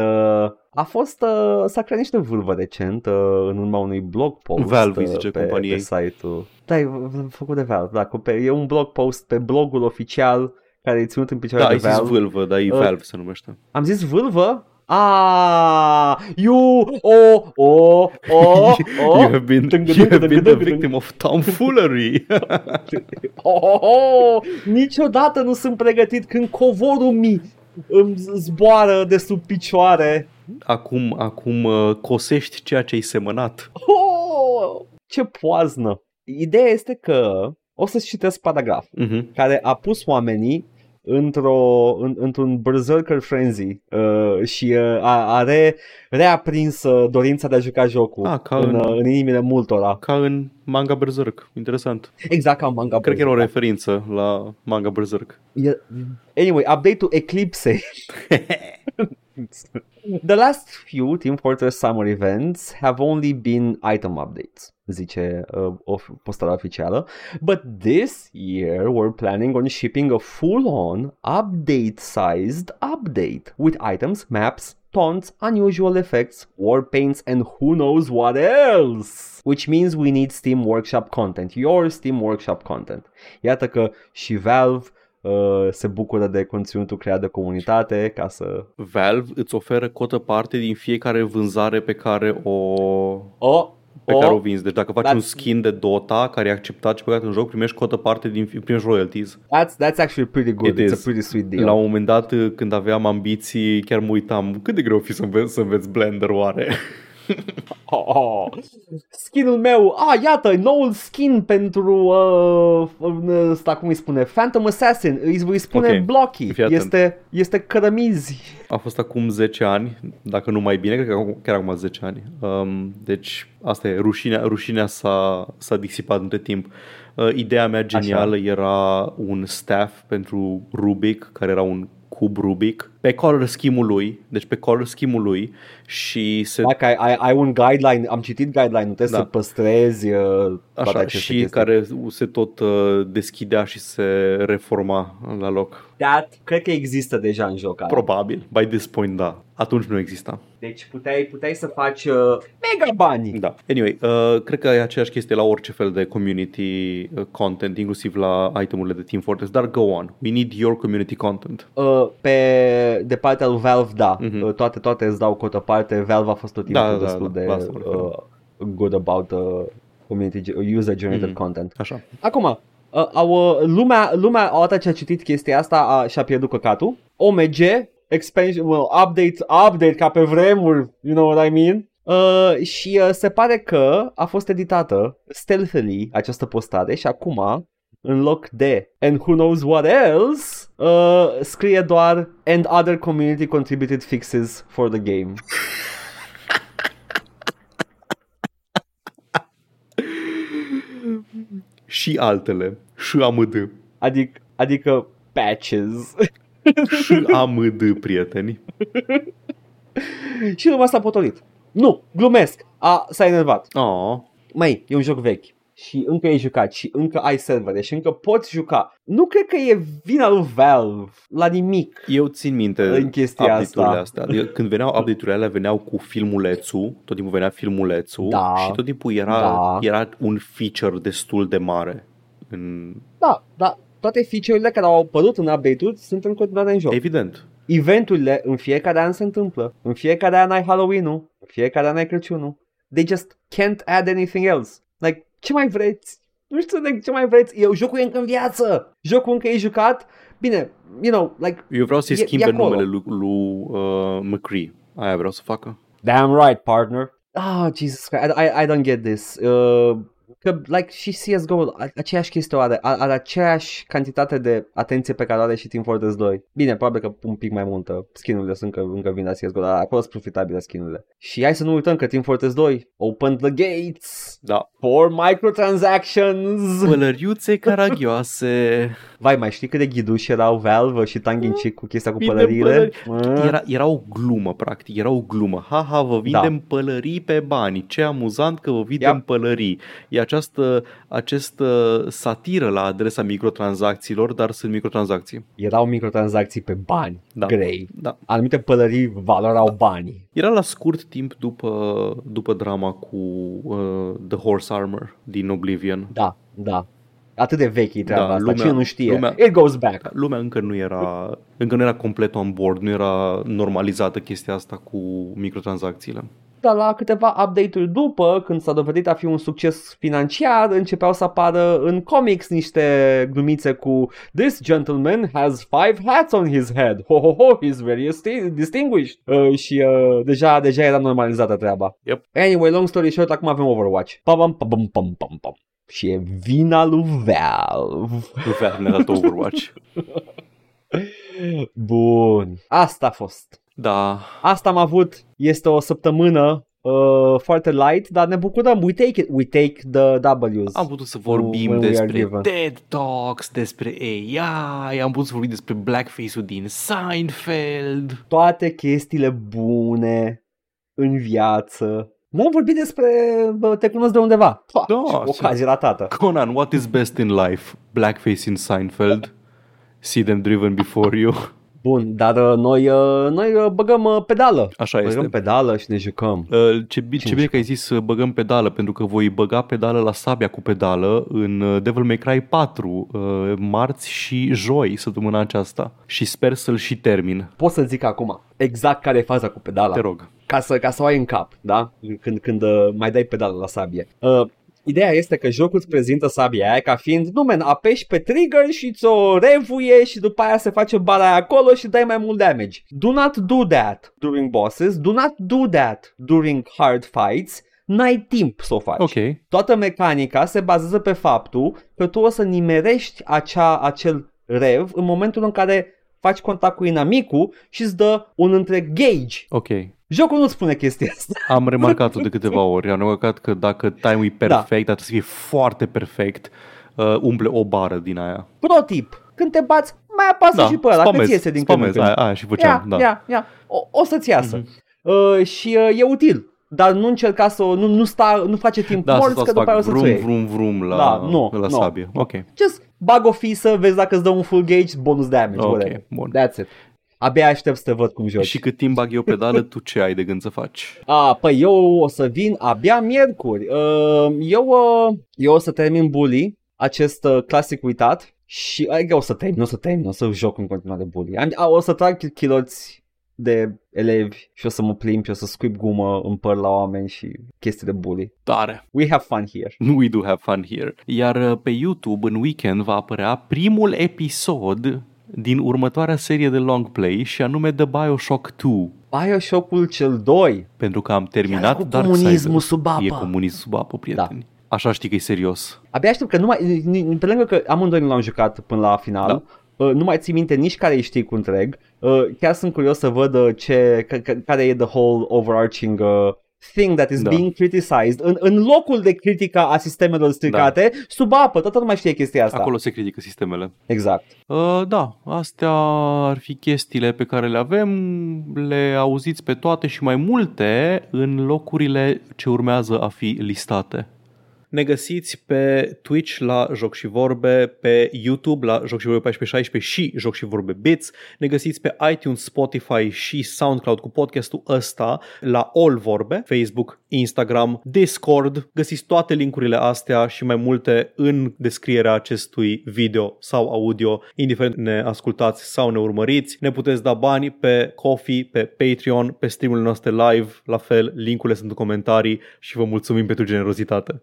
uh, a fost, uh, s-a creat niște vârvă recent uh, în urma unui blog post Valve îi uh, zice pe, companiei. pe site-ul. Da, e v- făcut de Valve, da, cu- pe, e un blog post pe blogul oficial care e ținut în picioare Da, de ai zis Valve. vâlvă, dar e Uh, Valve se numește. Am zis vâlvă? Ah, you, o, o, o, o. you have been, you have been the victim of tomfoolery. Oh, oh, oh, niciodată nu sunt pregătit când covorul mi îmi zboară de sub picioare. Acum, acum uh, cosești ceea ce ai semănat. Oh, ce poaznă! Ideea este că o să-ți citesc paragraf Uh-huh. care a pus oamenii într-o, în, într-un berserker frenzy uh, și uh, a, a re, reaprins uh, dorința de a juca jocul Ah, ca în, în- uh, în inimile multora. Ca în manga Berserk. Interesant. Exact ca în manga Cred că era o Berserk. referință la manga Berserk. E- Anyway, update-ul Eclipse. The last few Team Fortress Summer events have only been item updates, zice uh, of, postarea oficială. But this year we're planning on shipping a full-on update-sized update with items, maps, taunts, unusual effects, war paints, and who knows what else. Which means we need Steam Workshop content, your Steam Workshop content. Iată că și Valve uh, se bucură de conținutul creat de comunitate ca să... Valve îți oferă cotă parte din fiecare vânzare pe care o Oh, pe oh, care o vinzi. Deci dacă faci That's- un skin de Dota care e acceptat și băgat în joc, primești cotă parte din primești royalties. That's, that's actually pretty good. It It's is. a pretty sweet deal. La un moment dat, când aveam ambiții, chiar mă uitam cât de greu o fi să înveți, să înveți Blender oare. Oh, oh. Skinul meu, ah, iată, noul skin pentru uh, ăsta, cum îi spune, Phantom Assassin, îi voi spune Ok, Blocky, fii atent. este, este cărămizi. A fost acum 10 ani, dacă nu mai bine, cred că acum- chiar acum 10 ani. Um, deci asta e, rușinea, rușinea s-a, s-a disipat între timp. Uh, ideea mea genială era un staff pentru Rubik, care era un cub Rubik, pe color scheme-ul lui, deci pe color scheme-ul lui și se Dacă ai, ai, ai un guideline, am citit guideline-ul, trebuie Da. să păstrezi uh, toate Așa, aceste și chestii. care se tot uh, deschidea și se reforma la loc. That, cred că există deja în joc. aia. Probabil, by this point, da. Atunci nu exista. Deci puteai, puteai să faci uh, mega bani. Da. Anyway, uh, cred că e aceeași chestie la orice fel de community uh, content, inclusiv la itemurile de Team Fortress, dar go on. We need your community content. Uh, pe de partea lui Valve, da, Mhm. uh, toate, toate îți dau cotă parte. Valve a fost tot timpul Da, da, destul da, de la asta mă referam. uh, good about uh, community user-generated Mhm. content. Așa. Acum, uh, au, uh, lumea, lumea, odată ce a citit chestia asta, a, și-a pierdut căcatul. OMG, expansion, well, update, update ca pe vremuri, you know what I mean? Uh, și uh, se pare că a fost editată stealthily această postare și acum în loc de and who knows what else uh, scrie doar and other community contributed fixes for the game. Și altele. Și AMD. Adică, adică patches. Și AMD, prieteni. și lumea s-a potolit. Nu, glumesc. A, s-a enervat. Oh, Măi, e un joc vechi și încă e jucat și încă ai servere și încă poți juca. Nu cred că e vina lui Valve la nimic. Eu țin minte În chestia update-urile asta. astea. Adică când veneau update-urile alea, veneau cu filmulețul, tot timpul venea filmulețul Da. și tot timpul era, Da. era un feature destul de mare. În... Da, da, toate feature-urile care au apărut în update-uri sunt în continuare în joc. Evident. Eventurile în fiecare an se întâmplă. În fiecare an ai Halloween-ul, în fiecare an ai Crăciunul. They just can't add anything else. Like, ce mai vreți? Nu știu de ce mai vreți. Eu, jocul e încă în viață. Jocul încă e jucat. Bine, you know, like, Eu vreau să-i E- schimbe e acolo. numele lui, lui uh, McCree. Aia vreau să facă. Damn right, partner. Ah, Jesus Christ, I, I, I don't get this. Uh, că, like, și CSGO, a- aceeași chestie o are, are, are aceeași cantitate de atenție pe care o are și Team Fortress 2. Bine, probabil că un pic mai multă. Skinurile sunt încă, încă vin la CSGO, dar acolo sunt profitabile skinurile. Și hai să nu uităm că Team Fortress 2 opened the gates Da. for microtransactions. Pălăriuțe caragioase. Vai, mai știi cât de ghiduși erau Valve și tongue in cheek cu chestia cu Vindem pălăriile? pălări. Era, era o glumă, practic. Era o glumă. Ha, ha, vă vindem da. pălării pe bani. Ce amuzant că vă vindem Yep. pălării. E această, această satiră la adresa microtransacțiilor, dar sunt microtransacții. Erau microtransacții pe bani. Da. Grei. Da. Anumite pălării valorau banii. Era la scurt timp după, după drama cu uh, The Horse Armor din Oblivion. Da, da. Atât de vechi e treaba Da, asta. lumea- Cine nu știe? lumea- It goes back. Lumea încă nu era încă nu era complet on board, nu era normalizată chestia asta cu microtransacțiile. Dar la câteva update-uri după, când s-a dovedit a fi un succes financiar, începeau să apară în comics niște glumițe cu This gentleman has five hats on his head. Ho, ho, ho, he's very esti- distinguished. Uh, și uh, deja, deja era normalizată treaba. Yep. Anyway, long story short, acum avem Overwatch. Pam, pam, pam, pam, pam, pam. Și e vina lui Valve. Nu Valve ne-a dat Overwatch. Bun. Asta a fost. Da, Asta am avut. Este o săptămână uh, foarte light, dar ne bucurăm. We take it. We take the W's. am putut să vorbim When we are despre given. TED Talks, despre AI, am putut să vorbim despre blackface-ul din Seinfeld. Toate chestiile bune în viață. N-am vorbit despre bă, te cunosc de undeva. Pa, Da, ce ocazie ratată. Conan, what is best in life? Blackface in Seinfeld? See them driven before you? Bun, dar uh, noi, uh, noi uh, băgăm uh, pedală. Așa băgăm este. pedală și ne jucăm. Uh, Ce, bi- ce Cine bine că ai zis să băgăm pedală, pentru că voi băga pedală la sabia cu pedală în uh, Devil May Cry 4, uh, marți și joi săptămâna aceasta. Și sper să-l și termin. Pot să zic acum exact care e faza cu pedala. Te rog. Ca să, ca să o ai în cap, da? Când, când uh, mai dai pedală la sabie. Uh, ideea este că jocul îți prezintă sabia aia ca fiind, nu men, apeși pe trigger și ți-o revuie și după aia se face bara aia acolo și dai mai mult damage. Do not do that during bosses, do not do that during hard fights, n-ai timp să o faci. Ok. Toată mecanica se bazează pe faptul că tu o să nimerești acea, acel rev în momentul în care faci contact cu inamicul și îți dă un întreg gauge. Ok. Jocul nu spune chestia asta. Am remarcat-o de câteva ori. Am remarcat că dacă time-ul e perfect, da. dar trebuie să fie foarte perfect, uh, umple o bară din aia. Pro tip. Când te bați, mai apasă Da, și pe ăla, că spamez, ți iese din când în spamez, când. aia, aia și făceam, Ia, da. ia, ia. O, o să-ți iasă. Mhm. Uh, și uh, e util. Dar nu încerca să o, nu, nu, sta, nu face timp Da, morți, să că după aia o fac să-ți o vrum, iei. vrum, vrum la, Da, nu, la nu. sabie. Ok, Just bag o fisă, vezi dacă îți dă un full gauge, bonus damage, ok, whatever. bun. That's it. Abia aștept să te văd cum joci. Și cât timp bag eu pedală, tu ce ai de gând să faci? A, păi eu o să vin abia miercuri. Uh, eu, uh, eu o să termin Bully, acest uh, clasic uitat. Și adică o să termin, nu o să termin, o să joc în continuare Bully. Am, a, o să trag chiloți de elevi și o să mă plimb și o să scuip gumă în păr la oameni și chestii de bully. Tare! We have fun here. We do have fun here. Iar uh, pe YouTube în weekend va apărea primul episod din următoarea serie de long play și anume The Bioshock 2. Bioshock-ul cel 2. Pentru că am Iar terminat cu Dark comunismul sub apă. E comunism sub apă, prieteni. Așa știi că e serios. Abia aștept că nu mai, ni- ni- pe lângă că amândoi nu l-am jucat până la final, da. uh, nu mai țin minte nici care știi cu întreg. Uh, chiar sunt curios să văd uh, ce, ca- ca- care e the whole overarching uh, thing that is Da. being criticized în, în locul de critica a sistemelor stricate, sub apă, toată lumea știe chestia asta. Acolo se critică sistemele. Exact. Uh, da, astea ar fi chestiile pe care le avem. Le auziți pe toate și mai multe în locurile ce urmează a fi listate. Ne găsiți pe Twitch la Joc și Vorbe, pe YouTube la Joc și Vorbe 1416 și Joc și Vorbe Bits. Ne găsiți pe iTunes, Spotify și SoundCloud cu podcastul ăsta la All Vorbe, Facebook, Instagram, Discord. Găsiți toate linkurile astea și mai multe în descrierea acestui video sau audio, indiferent ne ascultați sau ne urmăriți. Ne puteți da bani pe Coffee, pe Patreon, pe streamurile noastre live, la fel, linkurile sunt în comentarii și vă mulțumim pentru generozitate.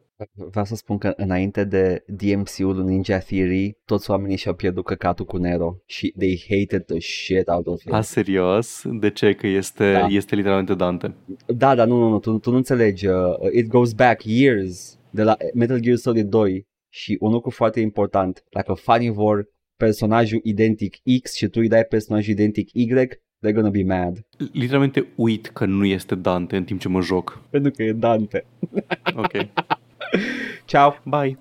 Vreau să spun că înainte de DMC-ul lui Ninja Theory, toți oamenii și-au pierdut căcatul cu Nero și they hated the shit out of him. A, serios? De ce? Că este, Da. este literalmente Dante. Da, dar nu, nu, nu, tu, tu nu înțelegi. Uh, it goes back years de la Metal Gear Solid 2 și un lucru foarte important, dacă fanii vor personajul identic X și tu îi dai personajul identic Y, they're gonna be mad. Literalmente uit că nu este Dante în timp ce mă joc. Pentru că e Dante. Ok. Ciao! Bye!